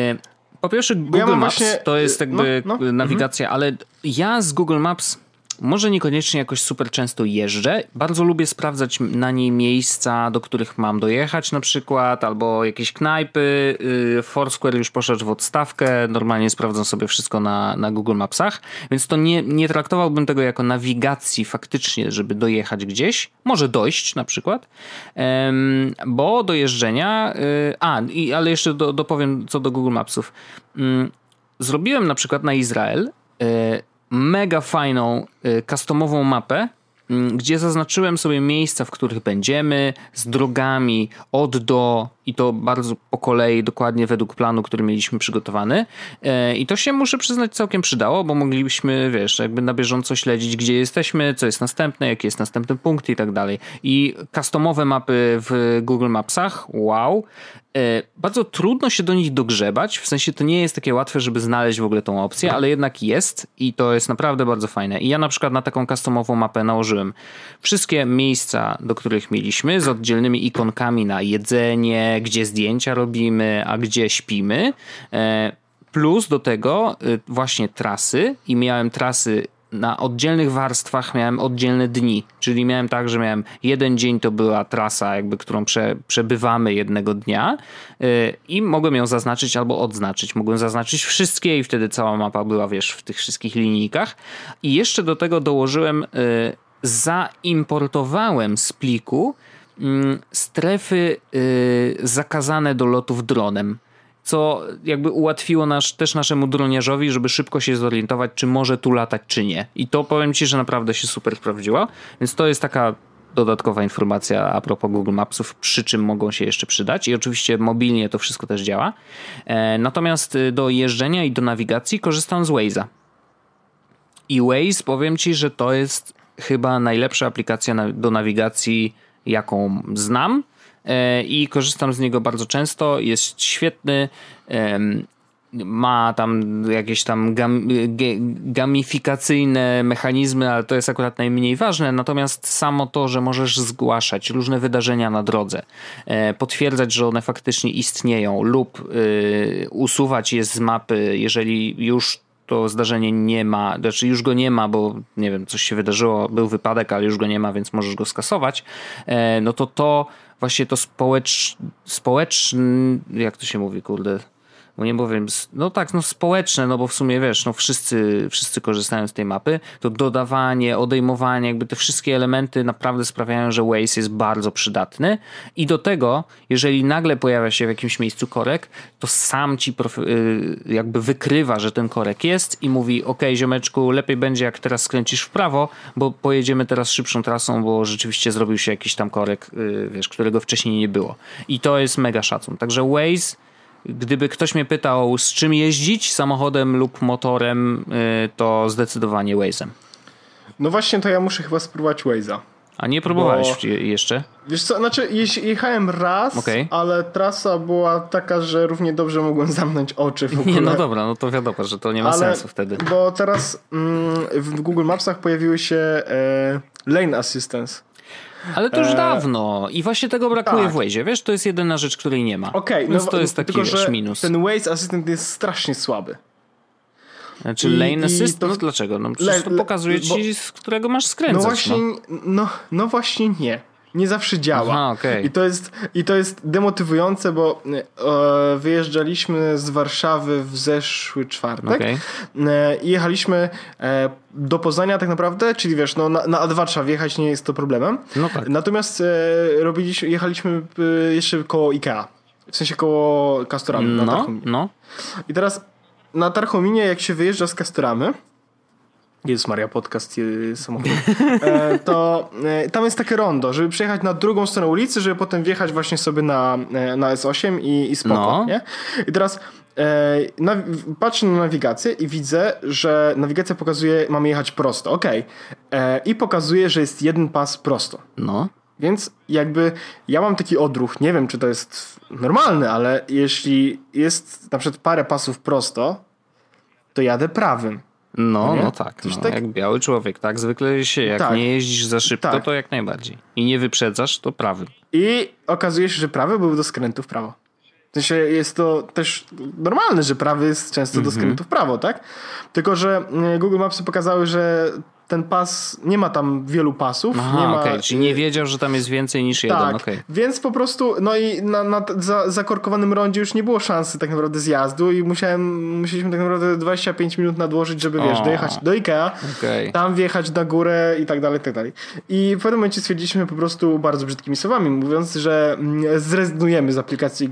po pierwsze, Google ja Maps właśnie... to jest jakby no, no. nawigacja, mhm. ale ja z Google Maps może niekoniecznie jakoś super często jeżdżę. Bardzo lubię sprawdzać na niej miejsca, do których mam dojechać na przykład, albo jakieś knajpy. Y, Foursquare już poszedł w odstawkę, normalnie sprawdzam sobie wszystko na, na Google Mapsach, więc to nie, nie traktowałbym tego jako nawigacji faktycznie, żeby dojechać gdzieś. Może dojść na przykład, bo do jeżdżenia... Y, a, ale jeszcze do, dopowiem co do Google Mapsów. Mm, zrobiłem na przykład na Izrael y, mega fajną, y, customową mapę, mm, gdzie zaznaczyłem sobie miejsca, w których będziemy, z drogami od do i to bardzo po kolei, dokładnie według planu, który mieliśmy przygotowany. E, I to się, muszę przyznać, całkiem przydało, bo moglibyśmy, wiesz, jakby na bieżąco śledzić, gdzie jesteśmy, co jest następne, jaki jest następny punkt i tak dalej. I customowe mapy w Google Mapsach, wow. E, bardzo trudno się do nich dogrzebać, w sensie to nie jest takie łatwe, żeby znaleźć w ogóle tą opcję, ale jednak jest i to jest naprawdę bardzo fajne. I ja na przykład na taką customową mapę nałożyłem wszystkie miejsca, do których mieliśmy, z oddzielnymi ikonkami na jedzenie, gdzie zdjęcia robimy, a gdzie śpimy. E, plus do tego y, właśnie trasy i miałem trasy na oddzielnych warstwach miałem oddzielne dni, czyli miałem tak, że miałem jeden dzień to była trasa, jakby którą prze, przebywamy jednego dnia yy, i mogłem ją zaznaczyć albo odznaczyć. Mogłem zaznaczyć wszystkie i wtedy cała mapa była, wiesz, w tych wszystkich linijkach. I jeszcze do tego dołożyłem, yy, zaimportowałem z pliku strefy y, zakazane do lotów dronem co jakby ułatwiło nasz, też naszemu droniarzowi, żeby szybko się zorientować, czy może tu latać, czy nie. I to powiem Ci, że naprawdę się super sprawdziło. Więc to jest taka dodatkowa informacja a propos Google Mapsów, przy czym mogą się jeszcze przydać. I oczywiście mobilnie to wszystko też działa. E, natomiast y, do jeżdżenia i do nawigacji korzystam z Waze'a. I Waze, powiem Ci, że to jest chyba najlepsza aplikacja do nawigacji, jaką znam E, i korzystam z niego bardzo często. Jest świetny. Ma tam jakieś tam gamifikacyjne mechanizmy, ale to jest akurat najmniej ważne. Natomiast samo to, że możesz zgłaszać różne wydarzenia na drodze, e, potwierdzać, że one faktycznie istnieją, lub y, usuwać je z mapy, jeżeli już to zdarzenie nie ma, znaczy już go nie ma, bo nie wiem, coś się wydarzyło, był wypadek, ale już go nie ma, więc możesz go skasować, e, no to to właśnie to społecz, społeczny, jak to się mówi, kurde, bo nie powiem, no tak, no społeczne, no bo w sumie wiesz, no wszyscy, wszyscy korzystają z tej mapy, to dodawanie, odejmowanie, jakby te wszystkie elementy naprawdę sprawiają, że Waze jest bardzo przydatny i do tego, jeżeli nagle pojawia się w jakimś miejscu korek, to sam ci y, jakby wykrywa, że ten korek jest i mówi, ok ziomeczku, lepiej będzie jak teraz skręcisz w prawo, bo pojedziemy teraz szybszą trasą, bo rzeczywiście zrobił się jakiś tam korek, y, wiesz, którego wcześniej nie było. I to jest mega szacun. Także Waze Gdyby ktoś mnie pytał, z czym jeździć, samochodem lub motorem, y, to zdecydowanie Waze'em. No właśnie, to ja muszę chyba spróbować Waze'a. A nie próbowałeś bo... jeszcze? Wiesz co, znaczy jechałem raz, okay. ale trasa była taka, że równie dobrze mogłem zamknąć oczy w ogóle. Nie, no dobra, no to wiadomo, że to nie ma ale, sensu wtedy. Bo teraz mm, w Google Mapsach pojawiły się e, Lane Assistance. Ale to już e... dawno i właśnie tego brakuje tak. w Waze. Wiesz, to jest jedyna rzecz, której nie ma. Okej, okay, no to jest taki tylko, wiesz, minus. Ten Waze Assistant jest strasznie słaby. Znaczy I, lane assist? To, no dlaczego? No przecież to pokazuje ci, bo, z którego masz skręcać. No właśnie, no. No, no właśnie nie nie zawsze działa. Aha, okay. I, to jest, I to jest demotywujące, bo e, wyjeżdżaliśmy z Warszawy w zeszły czwartek okay. e, i jechaliśmy e, do Poznania tak naprawdę, czyli wiesz, no, na, na A2 trzeba wjechać, nie jest to problemem. No tak. Natomiast e, robiliśmy, jechaliśmy e, jeszcze koło Ikea. W sensie koło Castoramy. No, no. I teraz na Tarchominie, jak się wyjeżdża z Castoramy, jest Maria Podcast samochodu, e, to e, tam jest takie rondo, żeby przejechać na drugą stronę ulicy, żeby potem wjechać właśnie sobie na, e, na S8 i, i spoko, no. nie? I teraz e, patrzę na nawigację i widzę, że nawigacja pokazuje, mamy jechać prosto, ok. E, I pokazuje, że jest jeden pas prosto. No. Więc jakby ja mam taki odruch, nie wiem czy to jest normalne, ale jeśli jest na przykład parę pasów prosto, to jadę prawym. No, no tak, no, tak, jak biały człowiek, tak? Zwykle się, jak tak. nie jeździsz za szybko, tak. to jak najbardziej. I nie wyprzedzasz, to prawy. I okazuje się, że prawy był do skrętu w prawo. W sensie jest to też normalne, że prawy jest często do mhm. skrętu w prawo, tak? Tylko, że mm, Google Mapsy pokazały, że ten pas, nie ma tam wielu pasów. Aha, nie ma, okay. czyli nie wiedział, że tam jest więcej niż jeden. Tak, okay. więc po prostu, no i na, na za, zakorkowanym rondzie już nie było szansy tak naprawdę zjazdu i musiałem, musieliśmy tak naprawdę 25 minut nadłożyć, żeby wiesz, dojechać do Ikea, okay. tam wjechać na górę i tak dalej, i tak dalej. I w pewnym momencie stwierdziliśmy po prostu bardzo brzydkimi słowami, mówiąc, że mm, zrezygnujemy z aplikacji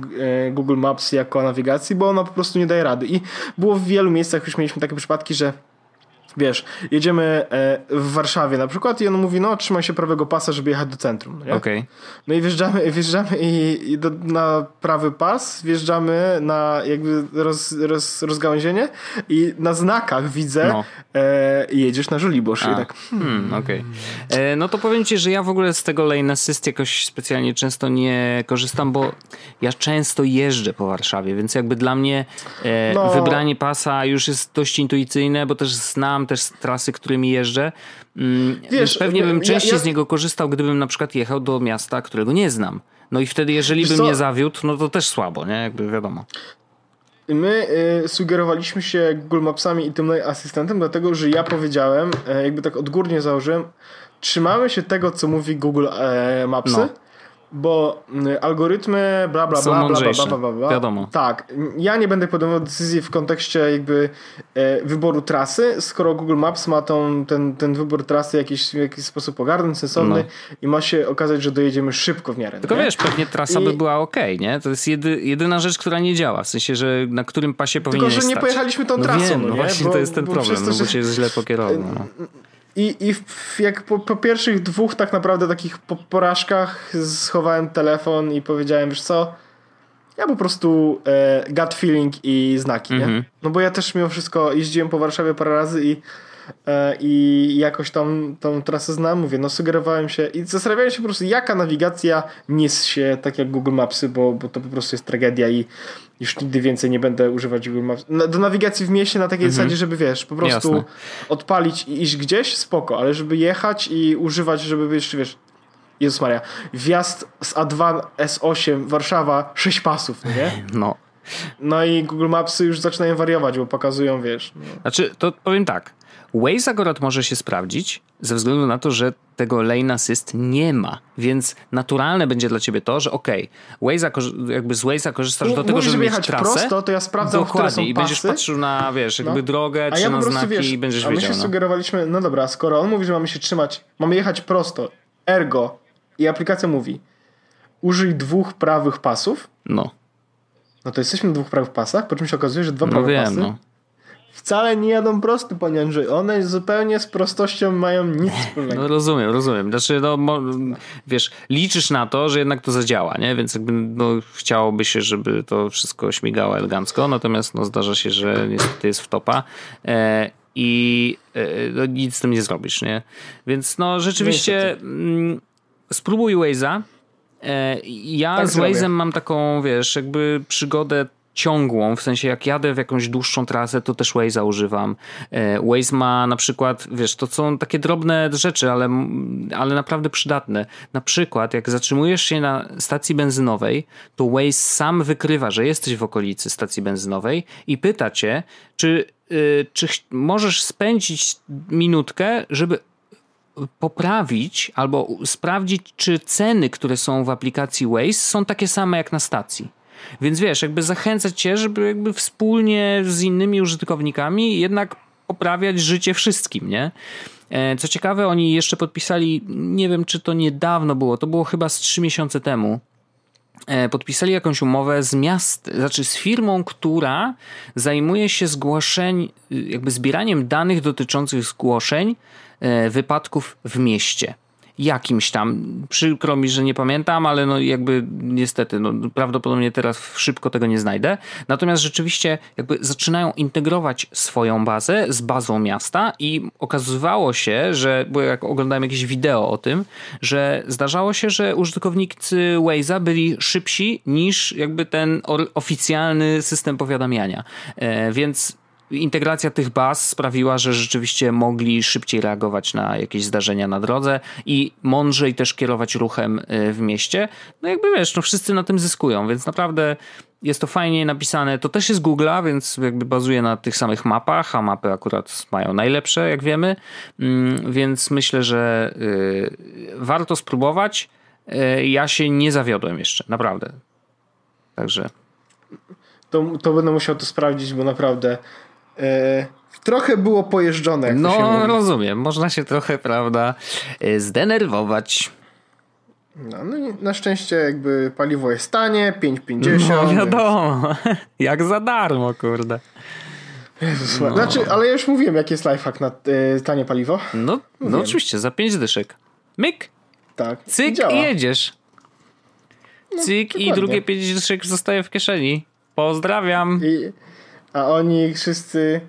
e, Google Maps jako nawigacji, bo ona po prostu nie daje rady. I było w wielu miejscach, już mieliśmy takie przypadki, że Wiesz, jedziemy e, w Warszawie na przykład i on mówi, no trzymaj się prawego pasa, żeby jechać do centrum. No, okay. no i wjeżdżamy, wjeżdżamy i, i do, na prawy pas, wjeżdżamy na jakby roz, roz, rozgałęzienie i na znakach widzę no. e, jedziesz na Żoliborz. I tak, hmm. Okay. E, no to powiem ci, że ja w ogóle z tego lane assist jakoś specjalnie często nie korzystam, bo ja często jeżdżę po Warszawie, więc jakby dla mnie e, no. wybranie pasa już jest dość intuicyjne, bo też znam znam też trasy, którymi jeżdżę. Mm, Wiesz, pewnie bym częściej ja, ja... z niego korzystał, gdybym na przykład jechał do miasta, którego nie znam. No i wtedy, jeżeli bym nie zawiódł, no to też słabo, nie? Jakby wiadomo. My y, sugerowaliśmy się Google Mapsami i tym asystentem, dlatego że ja powiedziałem, y, jakby tak odgórnie założyłem, trzymamy się tego, co mówi Google y, Mapsy. No bo mm, algorytmy bla bla bla, bla bla bla bla bla Wiadomo. Tak, ja nie będę podejmował decyzji w kontekście jakby e, wyboru trasy, skoro Google Maps ma tą, ten, ten wybór trasy jakiś, w jakiś sposób ogarnąć, sensowny no. i ma się okazać, że dojedziemy szybko w miarę. Tylko nie? wiesz, pewnie trasa I... by była ok, nie? To jest jedy, jedyna rzecz, która nie działa, w sensie, że na którym pasie powinien Tylko, że nie stać. pojechaliśmy tą no trasą, wiem, no, no właśnie bo, to jest ten problem, to, no, bo się źle pokierował. No. I, i jak po, po, pierwszych dwóch tak naprawdę takich po, porażkach schowałem telefon i powiedziałem, wiesz co, ja po prostu e, gut feeling i znaki, mm -hmm. nie? Mhm. No bo ja też mimo wszystko jeździłem po Warszawie parę razy i i jakoś tam tą trasę znam, mówię, no sugerowałem się i zastanawiałem się po prostu jaka nawigacja nis się tak jak Google Mapsy, bo, bo to po prostu jest tragedia i już nigdy więcej nie będę używać Google Maps. Do nawigacji w mieście na takiej mhm. zasadzie, żeby wiesz, po prostu Jasne. odpalić i iść gdzieś, spoko, ale żeby jechać i używać, żeby jeszcze wiesz, Jezus Maria, wjazd z A2 S8 Warszawa 6 pasów, nie? No. No i Google Mapsy już zaczynają wariować, bo pokazują, wiesz. No. Znaczy, to powiem tak. Waze akurat może się sprawdzić ze względu na to, że tego lane assist nie ma, więc naturalne będzie dla ciebie to, że okej, okay, jakby z Waze'a korzystasz do tego, żeby mieć jechać trasę. prosto, to ja sprawdzam, Dokładnie, które są i będziesz patrzył na, wiesz, jakby no. drogę, a czy ja na znaki wiesz, i będziesz a my wiedział. się no. sugerowaliśmy, no dobra, skoro on mówi, że mamy się trzymać, mamy jechać prosto, ergo i aplikacja mówi użyj dwóch prawych pasów, no. No to jesteśmy na dwóch prawych pasach, po czym się okazuje, że dwa no prawe wiem, pasy no. Wcale nie jadą prosty, panie Andrzej. One zupełnie z prostością mają nic wspólnego. No rozumiem, rozumiem. Znaczy, no, wiesz, liczysz na to, że jednak to zadziała, nie? Więc jakby, no, chciałoby się, żeby to wszystko śmigało elegancko, natomiast no, zdarza się, że niestety jest w topa. E, i e, no, nic z tym nie zrobisz, nie? Więc no rzeczywiście mm, spróbuj Waze'a. E, ja tak z Waze'em mam taką, wiesz, jakby przygodę ciągłą, w sensie jak jadę w jakąś dłuższą trasę, to też Waze'a używam. E, Waze ma na przykład, wiesz, to są takie drobne rzeczy, ale, ale naprawdę przydatne. Na przykład jak zatrzymujesz się na stacji benzynowej, to Waze sam wykrywa, że jesteś w okolicy stacji benzynowej i pyta cię, czy, y, czy możesz spędzić minutkę, żeby poprawić albo sprawdzić, czy ceny, które są w aplikacji Waze są takie same jak na stacji. Więc wiesz, jakby zachęcać cię, żeby jakby wspólnie z innymi użytkownikami jednak poprawiać życie wszystkim, nie? E, co ciekawe, oni jeszcze podpisali, nie wiem czy to niedawno było, to było chyba z trzy miesiące temu, e, podpisali jakąś umowę z miast, znaczy z firmą, która zajmuje się zgłoszeń, jakby zbieraniem danych dotyczących zgłoszeń e, wypadków w mieście jakimś tam. Przykro mi, że nie pamiętam, ale no jakby niestety, no prawdopodobnie teraz szybko tego nie znajdę. Natomiast rzeczywiście jakby zaczynają integrować swoją bazę z bazą miasta i okazywało się, że, bo jak oglądałem jakieś wideo o tym, że zdarzało się, że użytkownicy Waze'a byli szybsi niż jakby ten oficjalny system powiadamiania. E, więc integracja tych baz sprawiła, że rzeczywiście mogli szybciej reagować na jakieś zdarzenia na drodze i mądrzej też kierować ruchem y, w mieście. No jakby wiesz, no wszyscy na tym zyskują, więc naprawdę jest to fajnie napisane. To też jest Google'a, więc jakby bazuje na tych samych mapach, a mapy akurat mają najlepsze, jak wiemy, mm, więc myślę, że y, warto spróbować. Y, ja się nie zawiodłem jeszcze, naprawdę. Także. To, to będę musiał to sprawdzić, bo naprawdę trochę było pojeżdżone. No, rozumiem. Można się trochę, prawda, e, zdenerwować. No, no na szczęście jakby paliwo jest tanie, 5,50. No wiadomo, więc... jak za darmo, kurde. Jezus, no. Znaczy, ale ja już mówiłem, jaki jest lifehack na y, tanie paliwo. No, no oczywiście, za 5 dyszek. Myk. Tak. Cyk i, i jedziesz. No, Cyk i drugie 5 dyszek zostaje w kieszeni. Pozdrawiam. I, a oni wszyscy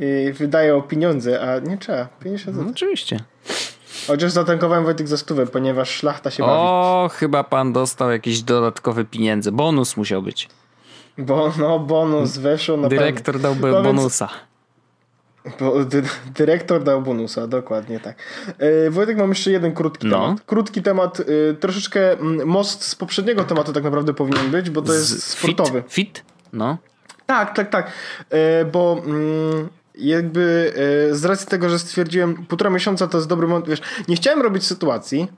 y, wydają pieniądze, a nie trzeba. 50 no, oczywiście. Chociaż zatankowałem Wojtek za stówę, ponieważ szlachta się bawi. O, chyba pan dostał jakiś dodatkowy pieniądze. Bonus musiał być. Bo, no, bonus weszło na Dyrektor dałby no bonusa. Bo, dy, dyrektor dał bonusa, dokładnie tak. Yy, Wojtek, mam jeszcze jeden krótki no. temat. Krótki temat, yy, troszeczkę mm, most z poprzedniego tematu tak naprawdę powinien być, bo to z jest sportowy. Fit? fit? No. Tak, tak, tak. E, bo mm, jakby e, z racji tego, że stwierdziłem, półtora miesiąca to jest dobry moment, wiesz, nie chciałem robić sytuacji,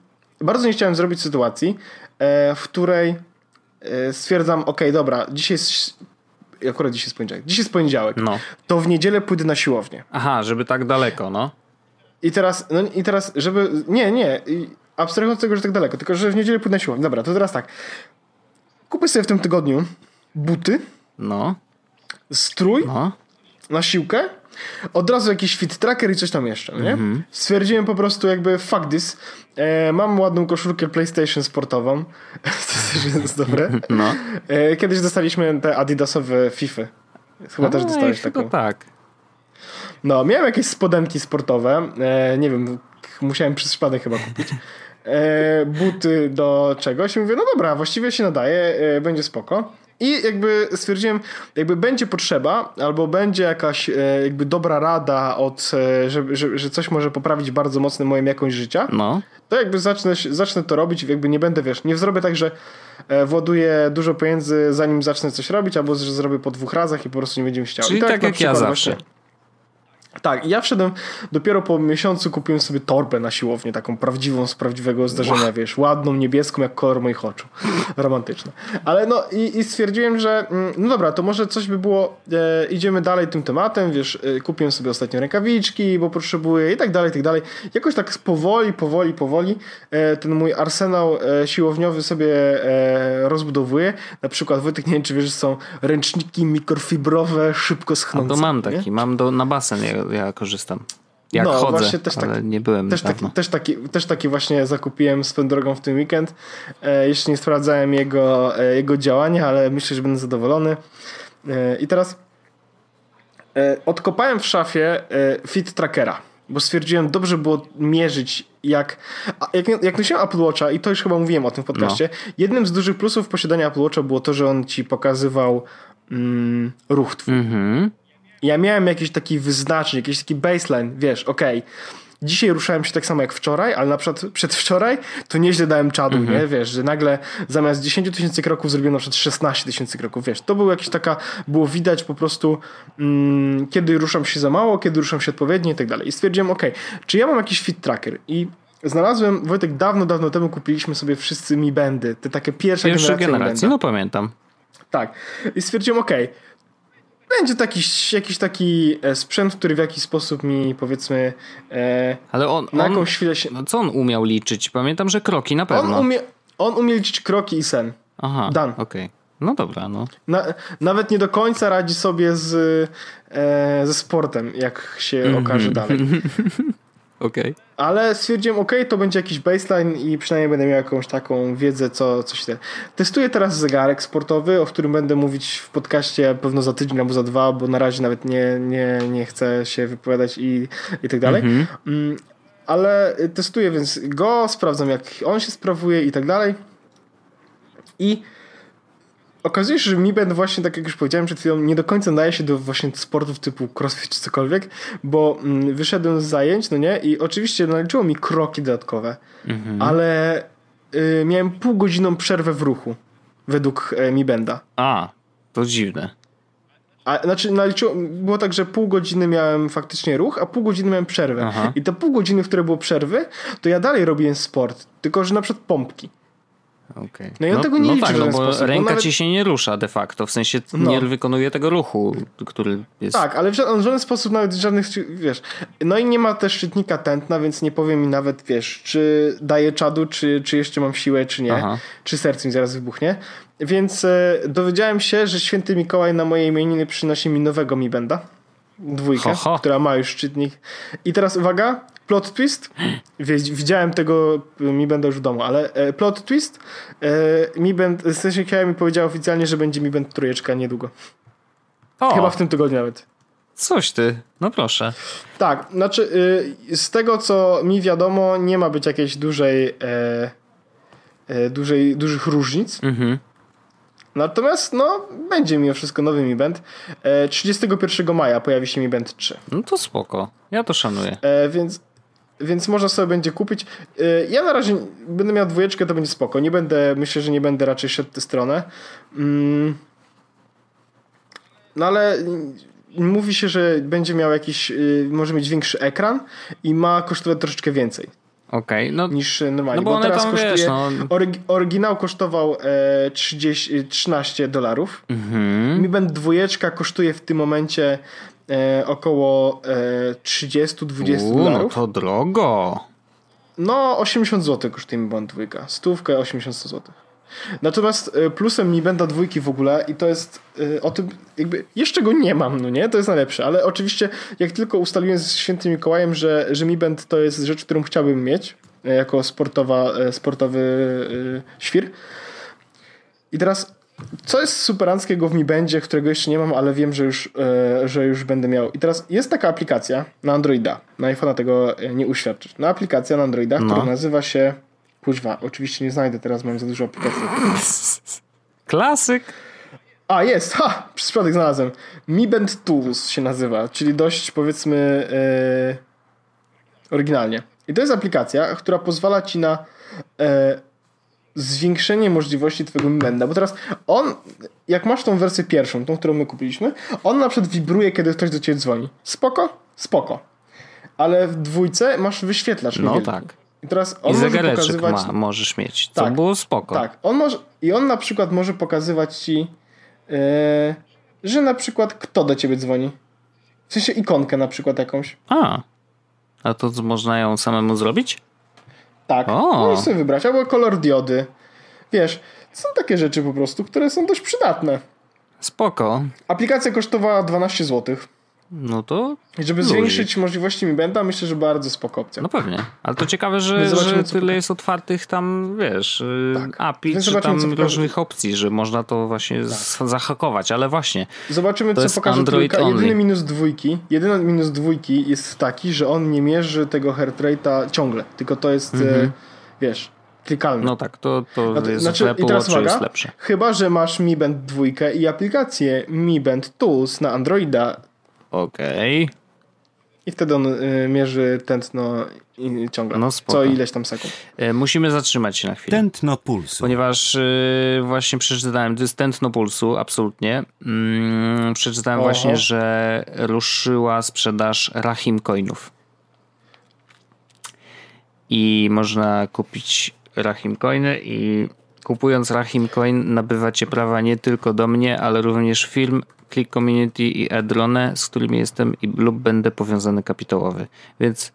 bardzo nie chciałem zrobić sytuacji, e, w której stwierdzam, ok, dobra, dzisiaj jest akurat dzisiaj jest poniedziałek. Dzisiaj jest poniedziałek. No. To w niedzielę pójdę na siłownię. Aha, żeby tak daleko, no. I teraz, no i teraz, żeby. Nie, nie. Abstrahując od tego, że tak daleko, tylko że w niedzielę pójdę na siłownię. Dobra, to teraz tak. Kupię sobie w tym tygodniu buty. No strój no. na siłkę, od razu jakiś fit tracker i coś tam jeszcze, nie? Mm -hmm. Stwierdziłem po prostu jakby fuck this. E, mam ładną koszulkę PlayStation sportową. to też jest dobre. No. E, kiedyś dostaliśmy te adidasowe FIFA. Chyba A, też dostałeś taką. tak. No, miałem jakieś spodenki sportowe. E, nie wiem, musiałem przez przypadek chyba kupić. E, buty do czegoś i mówię, no dobra, właściwie się nadaje, e, będzie spoko. I jakby stwierdziłem, jakby będzie potrzeba, albo będzie jakaś e, jakby dobra rada od, e, że, że, że coś może poprawić bardzo mocno moją jakość życia, No. to jakby zacznę, zacznę to robić, jakby nie będę, wiesz, nie zrobię tak, że e, właduję dużo pieniędzy zanim zacznę coś robić, albo że zrobię po dwóch razach i po prostu nie będzie mi się chciało. Czyli I tak na jak ja zawsze. Tak, ja wszedłem dopiero po miesiącu kupiłem sobie torbę na siłownię, taką prawdziwą z prawdziwego zdarzenia, wiesz, ładną, niebieską, jak kolor moich oczu. Romantyczne. Ale no i, i stwierdziłem, że mm, no dobra, to może coś by było, e, idziemy dalej tym tematem, wiesz, e, kupiłem sobie ostatnio rękawiczki, bo potrzebuję i tak dalej, i tak dalej. Jakoś tak powoli, powoli, powoli e, ten mój arsenał e, siłowniowy sobie e, rozbudowuję. Na przykład, Wojtek, nie wiem, czy wiesz, są ręczniki mikrofibrowe, szybko No schnące. to mam nie? taki, mam do, na basen, ja, ja korzystam. Jak No, chodzę, właśnie też ale tak- nie byłem Też taki, też, taki, też taki właśnie zakupiłem swoją drogą w ten weekend. E, jeszcze nie sprawdzałem jego, e, jego działania, ale myślę, że będę zadowolony. E, I teraz e, odkopałem w szafie e, fit trackera, bo stwierdziłem, dobrze było mierzyć jak, jak, jak nosiłem Apple Watcha i to już chyba mówiłem o tym w podcaście, jednym z dużych plusów posiadania Apple Watcha było to, że on ci pokazywał mm, ruch twój. Mhm. Ja miałem jakiś taki wyznacznik, jakiś taki baseline, wiesz, okej. Dzisiaj ruszałem się tak samo jak wczoraj, ale na przykład przedwczoraj to nieźle dałem czadu, nie? Wiesz, że nagle zamiast 10 tysięcy kroków zrobiłem na przykład 16 tysięcy kroków, wiesz. To był jakiś taka, było widać po prostu mm, kiedy ruszam się za mało, kiedy ruszam się odpowiednio i tak dalej. I stwierdziłem, okej, czy ja mam jakiś fit tracker? I znalazłem, Wojtek, dawno, dawno temu kupiliśmy sobie wszyscy Mi Bandy, te takie pierwsze Mi generacji, Banda. no pamiętam. Tak. I stwierdziłem, okej, będzie taki, jakiś taki e, sprzęt, który w jakiś sposób mi powiedzmy e, Ale on, na on jakąś chwilę się... no co on umiał liczyć? Pamiętam, że kroki na On pewno. umie, on umie liczyć kroki i sen. Aha, Dan. okej. No dobra, no. Na, nawet nie do końca radzi sobie z, e, ze sportem, jak się Mhm. okaże dalej. Okej. Ale stwierdziłem, ok, to będzie jakiś baseline i przynajmniej będę miał jakąś taką wiedzę, co coś te. Testuję teraz zegarek sportowy, o którym będę mówić w podcaście pewno za tydzień albo za dwa, bo na razie nawet nie, nie, nie chcę się wypowiadać i, i tak dalej. Mm, Ale testuję więc go, sprawdzam jak on się sprawuje i tak dalej. I okazuje się, że Mi Band właśnie, tak jak już powiedziałem przed chwilą, nie do końca nadaje się do właśnie sportów typu crossfit czy cokolwiek, bo mm, wyszedłem z zajęć, no nie, i oczywiście naliczyło mi kroki dodatkowe, ale y, miałem półgodzinną przerwę w ruchu według e, Mi Banda. A, to dziwne. A, znaczy naliczyło, było tak, że pół godziny miałem faktycznie ruch, a pół godziny miałem przerwę. Aha. I te pół godziny, które było przerwy, to ja dalej robiłem sport, tylko że na przykład pompki. Okej. No i on tego nie no liczy tak, w no żaden bo sposób, bo ręka nawet- ci się nie rusza de facto, w sensie No. nie wykonuje tego ruchu, który jest... Tak, ale w ża- on w żaden sposób nawet żadnych, wiesz. No i nie ma też szczytnika tętna, więc nie powiem mi nawet, wiesz, czy daję czadu, czy, czy jeszcze mam siłę, czy nie. Aha. Czy serce mi zaraz wybuchnie. Więc e, dowiedziałem się, że święty Mikołaj na moje imieniny przynosi mi nowego Mi Benda. Dwójkę, Ho, ho. która ma już szczytnik. I teraz uwaga, plot twist. Widziałem tego Mi Benda już w domu, ale e, plot twist. E, Mi Band, w sensie mi powiedział oficjalnie, że będzie Mi Band trójeczka niedługo. O, Chyba w tym tygodniu nawet. coś ty, no proszę. Tak, znaczy y, z tego co mi wiadomo, nie ma być jakiejś dużej, e, e, dużej dużych różnic. Mhm. Natomiast no, będzie mimo wszystko nowy Mi Band. E, 31 maja pojawi się Mi Band 3. No to spoko, ja to szanuję. E, więc, więc można sobie będzie kupić. E, ja na razie będę miał dwójeczkę, to będzie spoko. Nie będę, myślę, że nie będę raczej szedł w tę stronę. Mm. No ale mówi się, że będzie miał jakiś, y, może mieć większy ekran i ma kosztować troszeczkę więcej Okej, no niż normalnie. No bo one teraz tam, kosztuje, wiesz, no- oryg- oryginał kosztował e, 30, 13 dolarów. mhm. Mi Band dwójeczka kosztuje w tym momencie e, około e, 30-20 U, no dolarów. to drogo. No, 80 zł kosztuje Mi Band dwójka. Stówkę 80 zł. Natomiast e, plusem Mi Banda dwójki w ogóle i to jest e, o tym jakby jeszcze go nie mam, no nie? To jest najlepsze, ale oczywiście jak tylko ustaliłem z Świętym Mikołajem, że, że Mi Band to jest rzecz, którą chciałbym mieć e, jako sportowa, sportowy świr. I teraz co jest superanckiego w Mi Bandzie, którego jeszcze nie mam, ale wiem, że już, e, że już będę miał. I teraz jest taka aplikacja na Androida. Na iPhone'a tego e, nie uświadczysz. Na aplikacja na Androida, No. która nazywa się Kuźwa, oczywiście nie znajdę teraz, mam za dużo aplikacji. Klasyk. A, jest! Ha! Przez przypadek znalazłem. Mi Band Tools się nazywa, czyli dość powiedzmy e, oryginalnie. I to jest aplikacja, która pozwala ci na e, zwiększenie możliwości twojego Mi Banda, bo teraz on, jak masz tą wersję pierwszą, tą, którą my kupiliśmy, on na przykład wibruje, kiedy ktoś do ciebie dzwoni. Spoko? Spoko. Ale w dwójce masz wyświetlacz No niewielki. tak. I teraz on I może pokazywać... ma, możesz mieć, co Tak, było spoko. Tak, on może, i on na przykład może pokazywać ci, e, że na przykład kto do ciebie dzwoni. W sensie ikonkę na przykład jakąś. A, a to można ją samemu zrobić? Tak, O. możesz sobie wybrać, albo kolor diody. Wiesz, są takie rzeczy po prostu, które są dość przydatne. Spoko. Aplikacja kosztowała 12 zł. No to I żeby zwiększyć możliwości Mi Banda, myślę, że bardzo spoko opcja. No pewnie. Ale to ciekawe, że, że tyle jest otwartych tam, wiesz, y, Tak. API, Więc czy tam pokaże- różnych opcji, że można to właśnie z- zahakować. Ale właśnie, Zobaczymy, co pokaże Android trójka. Jedyny only. minus dwójki, jedyny minus dwójki jest taki, że on nie mierzy tego heart rate'a ciągle, tylko to jest, e, wiesz, klikalne. Mhm. no tak, to, to No jest znaczy, w i Apple teraz Watchu jest uwaga, lepsze. Chyba, że masz Mi Band 2 i aplikację Mi Band Tools na Androida Okej. i wtedy on y, mierzy tętno i, ciągle. No spoko. co ileś tam sekund. E, Musimy zatrzymać się na chwilę. Tętno pulsu. Ponieważ y, właśnie przeczytałem, to jest tętno pulsu, absolutnie. Mm, przeczytałem Oho. właśnie, że ruszyła sprzedaż Rahim Coinów. I można kupić Rahim Coiny i kupując Rahim Coin nabywacie prawa nie tylko do mnie, ale również firm Click Community i Edrone, z którymi jestem i, lub będę powiązany kapitałowy. Więc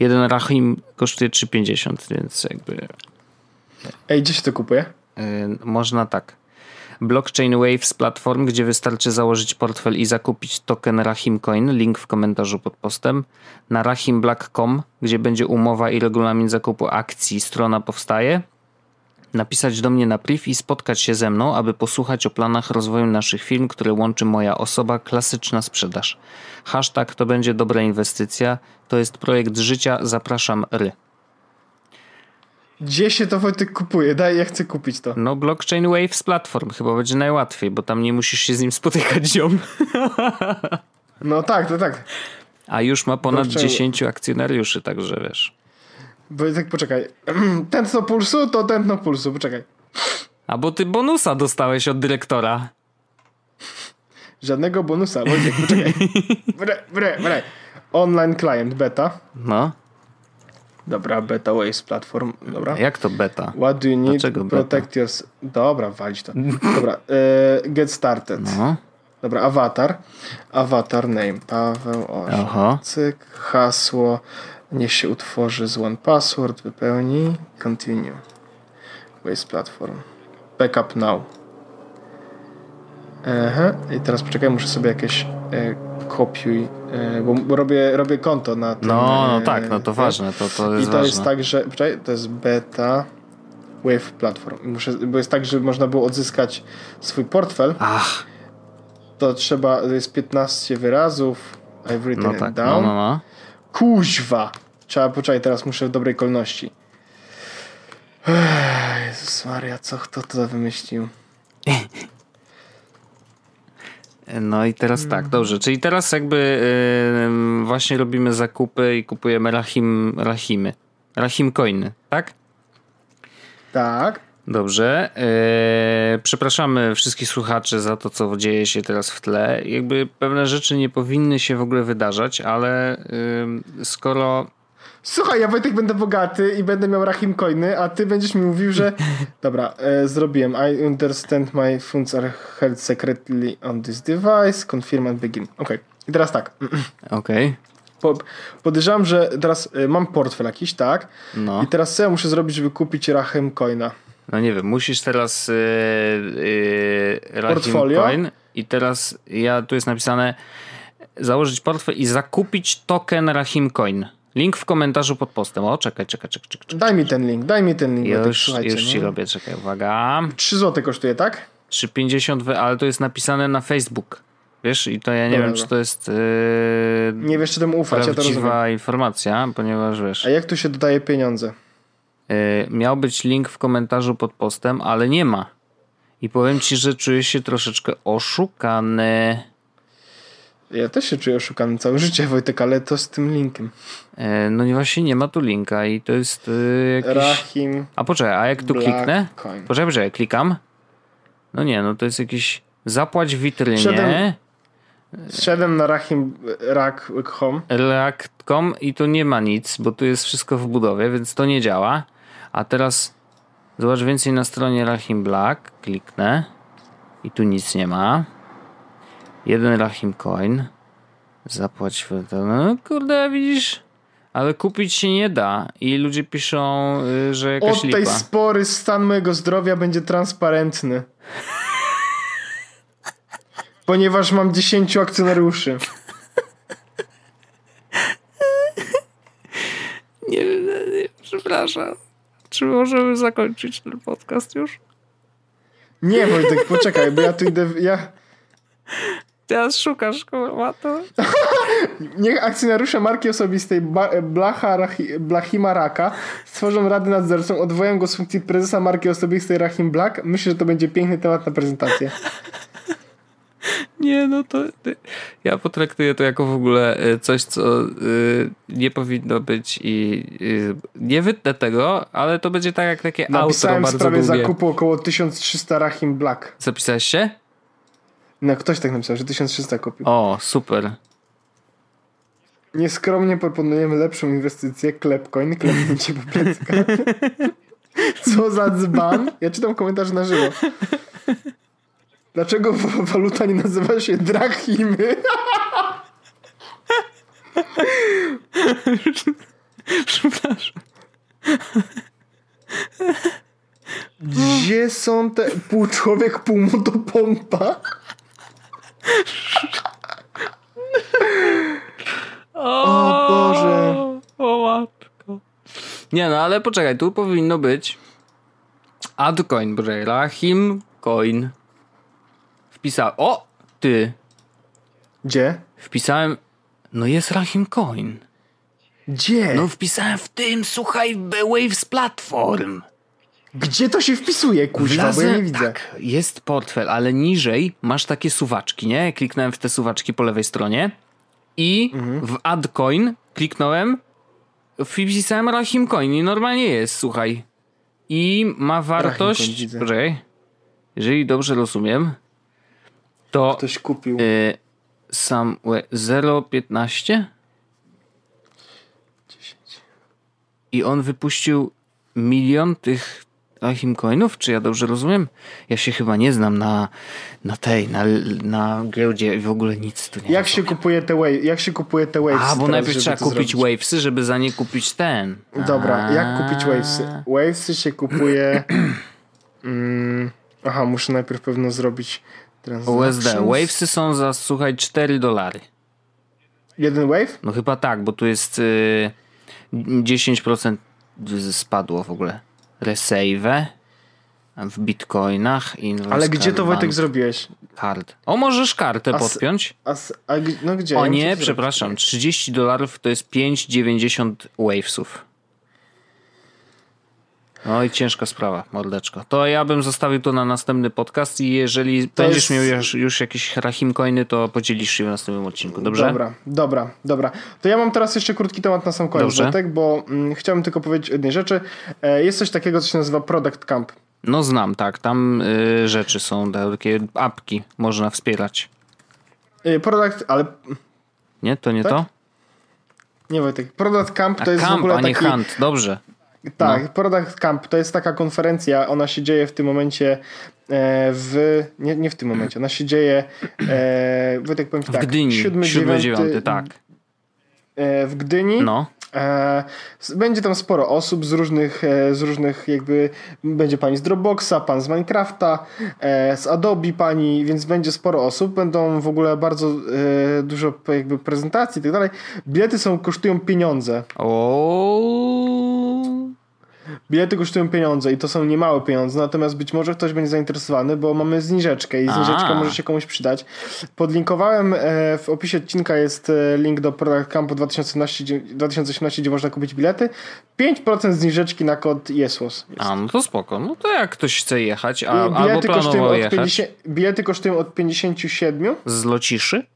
jeden Rahim kosztuje 3,50, więc jakby Ej, gdzie się to kupuje? Y, Można tak. Blockchain Waves platform, gdzie wystarczy założyć portfel i zakupić token Rahim Coin, link w komentarzu pod postem. Na rahimblack.com, gdzie będzie umowa i regulamin zakupu akcji, strona powstaje. Napisać do mnie na priv i spotkać się ze mną, aby posłuchać o planach rozwoju naszych firm, które łączy moja osoba, klasyczna sprzedaż. Hashtag to będzie dobra inwestycja, to jest projekt życia, zapraszam ry. Gdzie się to Wojtek kupuje? Daj, ja chcę kupić to. No, blockchain Waves platform chyba będzie najłatwiej, bo tam nie musisz się z nim spotykać ziom. No tak, to tak. A już ma ponad Blockchain- 10 akcjonariuszy, także wiesz. Wojtek, poczekaj. Tętno pulsu to tętno pulsu, poczekaj. A bo ty bonusa dostałeś od dyrektora. Żadnego bonusa. Wojtek, poczekaj. Bre, bre, bre. Online client beta. No, Dobra, beta Waves platform. Dobra. a jak to beta? What do you need Dlaczego to beta? protect your... Dobra, walić to. Dobra, e, get started. No, Dobra, awatar. Awatar name. Paweł. Oho. Cyk. Hasło. Niech się utworzy z one password. Wypełni. Continue. Waste platform. Backup now. Aha. I teraz poczekaj, muszę sobie jakieś e, kopiuj, e, bo, bo robię, robię konto na tym. no, no e, tak, no to ważne, to, to I jest to ważne. jest tak, że poczekaj, to jest beta Wave Platform. I Muszę, bo jest tak, żeby można było odzyskać swój portfel, Ach, to trzeba, to jest 15 wyrazów. I've written no it tak, down. no, no, no. Kuźwa! Trzeba, poczekaj, teraz muszę w dobrej kolejności. Jezus Maria, co kto to wymyślił? No i teraz tak, dobrze, czyli teraz jakby yy, właśnie robimy zakupy i kupujemy rahim, rahimy. Rahim coiny, tak? Tak. Dobrze. Eee, przepraszamy wszystkich słuchaczy za to, co dzieje się teraz w tle. Jakby pewne rzeczy nie powinny się w ogóle wydarzać, ale skoro. Słuchaj, ja Wojtek będę bogaty i będę miał Rahim coiny, a ty będziesz mi mówił, że... Dobra, e, zrobiłem. I understand my funds are held secretly on this device. Confirm and begin. Okej. I teraz tak. Okej. Po, podejrzewam, że teraz e, mam portfel jakiś, tak? No. I teraz co ja muszę zrobić, żeby kupić Rahim coina? No nie wiem, musisz teraz. Yy, yy, Portfolio? Coin I teraz ja tu jest napisane założyć portfel i zakupić token Rahim Coin. Link w komentarzu pod postem. O, czekaj, czekaj, czekaj. czekaj. Daj mi ten link, daj mi ten link. Już, słuchajcie, już ci no. robię, czekaj, uwaga. 3 zł kosztuje, tak? 3,50, wy- ale to jest napisane na Facebook. Wiesz, i to ja nie Dobra, wiem, czy to jest yy, Nie wiesz, czy temu ufać, ja to rozumiem. prawdziwa informacja, ponieważ wiesz, A jak tu się dodaje pieniądze? Yy, miał być link w komentarzu pod postem, ale nie ma. I powiem ci, że czuję się troszeczkę oszukany. Ja też się czuję oszukany całe życie, Wojtek, ale to z tym linkiem. E, no nie właśnie nie ma tu linka i to jest y, jakiś... Rahim. A poczekaj, a jak tu Black kliknę? Coin. Poczekaj, poczekaj, klikam. No nie, no to jest jakiś zapłać w witrynie. Wszedłem- Zszedłem na Rahim Rak Home. React.com i tu nie ma nic, bo tu jest wszystko w budowie, więc to nie działa. A teraz zobacz więcej na stronie Rahim Black. Kliknę i tu nic nie ma. Jeden Rahim Coin. Zapłać w... No kurde, widzisz? Ale kupić się nie da i ludzie piszą, y, że jakaś Od tej lipa. spory stan mojego zdrowia będzie transparentny. Ponieważ mam 10 akcjonariuszy. Nie, nie, nie, przepraszam. Czy możemy zakończyć ten podcast już? Nie, Wojtek, poczekaj, bo ja tu idę. Ja, Teraz szukasz, kurwa, to... niech akcjonariusze marki osobistej Blacha, Rahi, Blachima Raka stworzą radę nadzorczą, odwołają go z funkcji prezesa marki osobistej Rahim Black. Myślę, że to będzie piękny temat na prezentację. Nie, no to ja potraktuję to jako w ogóle y, coś, co y, nie powinno być i y, nie wytnę tego, ale to będzie tak jak takie outro Napisałem w bardzo sprawie długie. zakupu około 1300 Rahim Black. Zapisałeś się? No, ktoś tak napisał, że 1300 kupił. O, super. Nieskromnie proponujemy lepszą inwestycję, Klepcoin, klepnięcie po pleckach. Co za dzban? Ja czytam komentarz na żywo. Dlaczego wa- waluta nie nazywa się drachimy? Przepraszam. Gdzie są te pół człowiek, pół motopompa? O Boże. O matko. Nie no, ale poczekaj, tu powinno być Adcoin, poczekaj, Rahim Coin. Wpisałem, o, ty, Gdzie? wpisałem, no jest Rahim Coin. Gdzie? No wpisałem w tym, słuchaj, Waves Platform. Gdzie to się wpisuje, kuźwa, bo ja nie widzę. Tak, jest portfel, ale niżej masz takie suwaczki, nie? Kliknąłem w te suwaczki po lewej stronie i Mhm. w AdCoin kliknąłem, wpisałem Rahim Coin i normalnie jest, słuchaj. I ma wartość, Coin, poczekaj, jeżeli dobrze rozumiem, to Ktoś kupił. y, sam 0,15 i on wypuścił milion tych Rahim Coinów, czy ja dobrze rozumiem? Ja się chyba nie znam na, na tej, na, na giełdzie i w ogóle nic tu nie Jak się kupuje te wave, Jak się kupuje te waves? A, bo teraz, najpierw trzeba kupić zrobić? wavesy, żeby za nie kupić ten. Dobra, A. jak kupić wavesy? Wavesy się kupuje. mm, aha, muszę najpierw pewno zrobić USD. Wavesy są za, słuchaj, 4 dolary. Jeden wave? No chyba tak, bo tu jest y, 10% spadło w ogóle. Resave w bitcoinach. Inverse Ale gdzie to Wojtek zrobiłeś? Card. O, możesz kartę A s- podpiąć? A, s- a no gdzie? O Ja nie, przepraszam. zrobić. 30 dolarów to jest 5,90 wavesów. No i ciężka sprawa, mordeczko. To ja bym zostawił to na następny podcast i jeżeli To będziesz jest- miał już, już jakieś rahim coiny, to podzielisz się w następnym odcinku, dobrze? Dobra, dobra, dobra. To ja mam teraz jeszcze krótki temat na sam koniec, Dobrze. Wojtek, bo mm, chciałbym tylko powiedzieć jednej rzeczy. E, jest coś takiego, co się nazywa Product Camp. No znam, tak. Tam y, rzeczy są, takie apki można wspierać. E, product, ale Nie? To nie Tak? to? nie Wojtek. Product Camp A to jest w camp, ogóle a nie taki... hunt. Dobrze. Tak, No. Product Camp to jest taka konferencja, ona się dzieje w tym momencie e, w... Nie, nie w tym momencie, ona się dzieje e, Wojtek powiem ci W tak, Gdyni. 7, 7, 9, 9, tak. e, w Gdyni. No. E, będzie tam sporo osób z różnych, z różnych jakby, będzie pani z Dropboxa, pan z Minecrafta, z Adobe pani, więc będzie sporo osób, będą w ogóle bardzo dużo jakby prezentacji i tak dalej. Bilety są, kosztują pieniądze. O. Bilety kosztują pieniądze i to są niemałe pieniądze, natomiast być może ktoś będzie zainteresowany, bo mamy zniżeczkę i zniżeczka A. może się komuś przydać. Podlinkowałem, e, w opisie odcinka jest e, link do Product Campu 2018, gdzie- 2018, gdzie można kupić bilety. 5% zniżeczki na kod jest. A, no to spoko. No to jak ktoś chce jechać, a, albo bilety, kosztują planował jechać 50, bilety kosztują od 57 z Lociszy,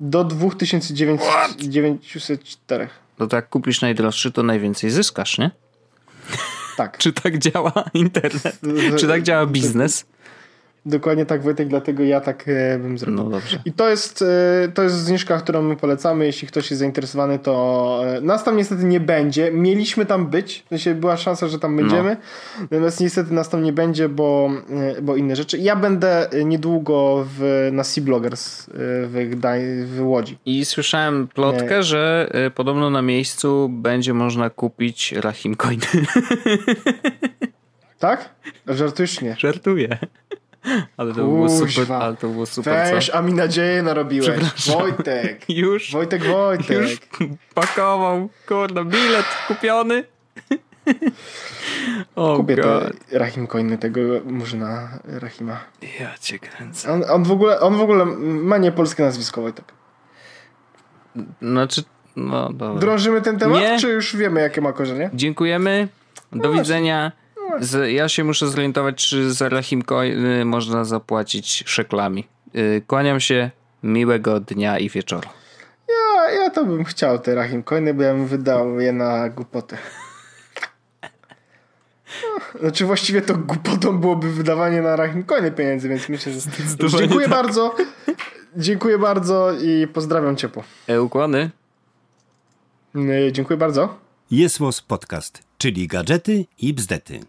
do 2904. no to jak kupisz najdroższy, to najwięcej zyskasz, nie? Tak. Czy tak działa internet? Czy tak działa biznes? Dokładnie tak, Wojtek, dlatego ja tak e, bym zrobił. No dobrze. I to jest, e, to jest zniżka, którą my polecamy. Jeśli ktoś jest zainteresowany, to e, nas tam niestety nie będzie. Mieliśmy tam być, w sensie była szansa, że tam będziemy. Natomiast niestety nas tam nie będzie, bo, bo inne rzeczy. Ja będę niedługo w, na Sea Bloggers w, Gdań, w Łodzi. I słyszałem plotkę, Nie. że podobno na miejscu będzie można kupić Rahim Coin. Tak? Żartujesz? Nie. Żartuję. Ale to było super, Kuźwa. ale to było super, Weź, co? a mi nadzieję narobiłeś. Wojtek. Już, Wojtek, Wojtek. już pakował, kurde, bilet kupiony. O Kupię te God. Rahim Coiny tego Murzyna Rahima. Ja cię kręcę. On, on, w ogóle, on w ogóle ma niepolskie nazwisko, Wojtek. Znaczy, no dobra. Drążymy ten temat, Nie. czy już wiemy, jakie ma korzenie? Dziękujemy. Do widzenia. Z, ja się muszę zorientować, czy za Rahim Coin można zapłacić szeklami. Y, Kłaniam się. Miłego dnia i wieczoru. Ja, ja to bym chciał te Rahim Coiny, bo ja bym wydał je na głupotę. No, Znaczy właściwie to głupotą byłoby wydawanie na Rahim Coiny pieniędzy, więc myślę, że... Zdecydowanie Dziękuję tak. bardzo. Dziękuję bardzo i pozdrawiam ciepło. E, ukłony. Yy, Dziękuję bardzo. Jest Podcast, czyli gadżety i bzdety.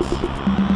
Thank you.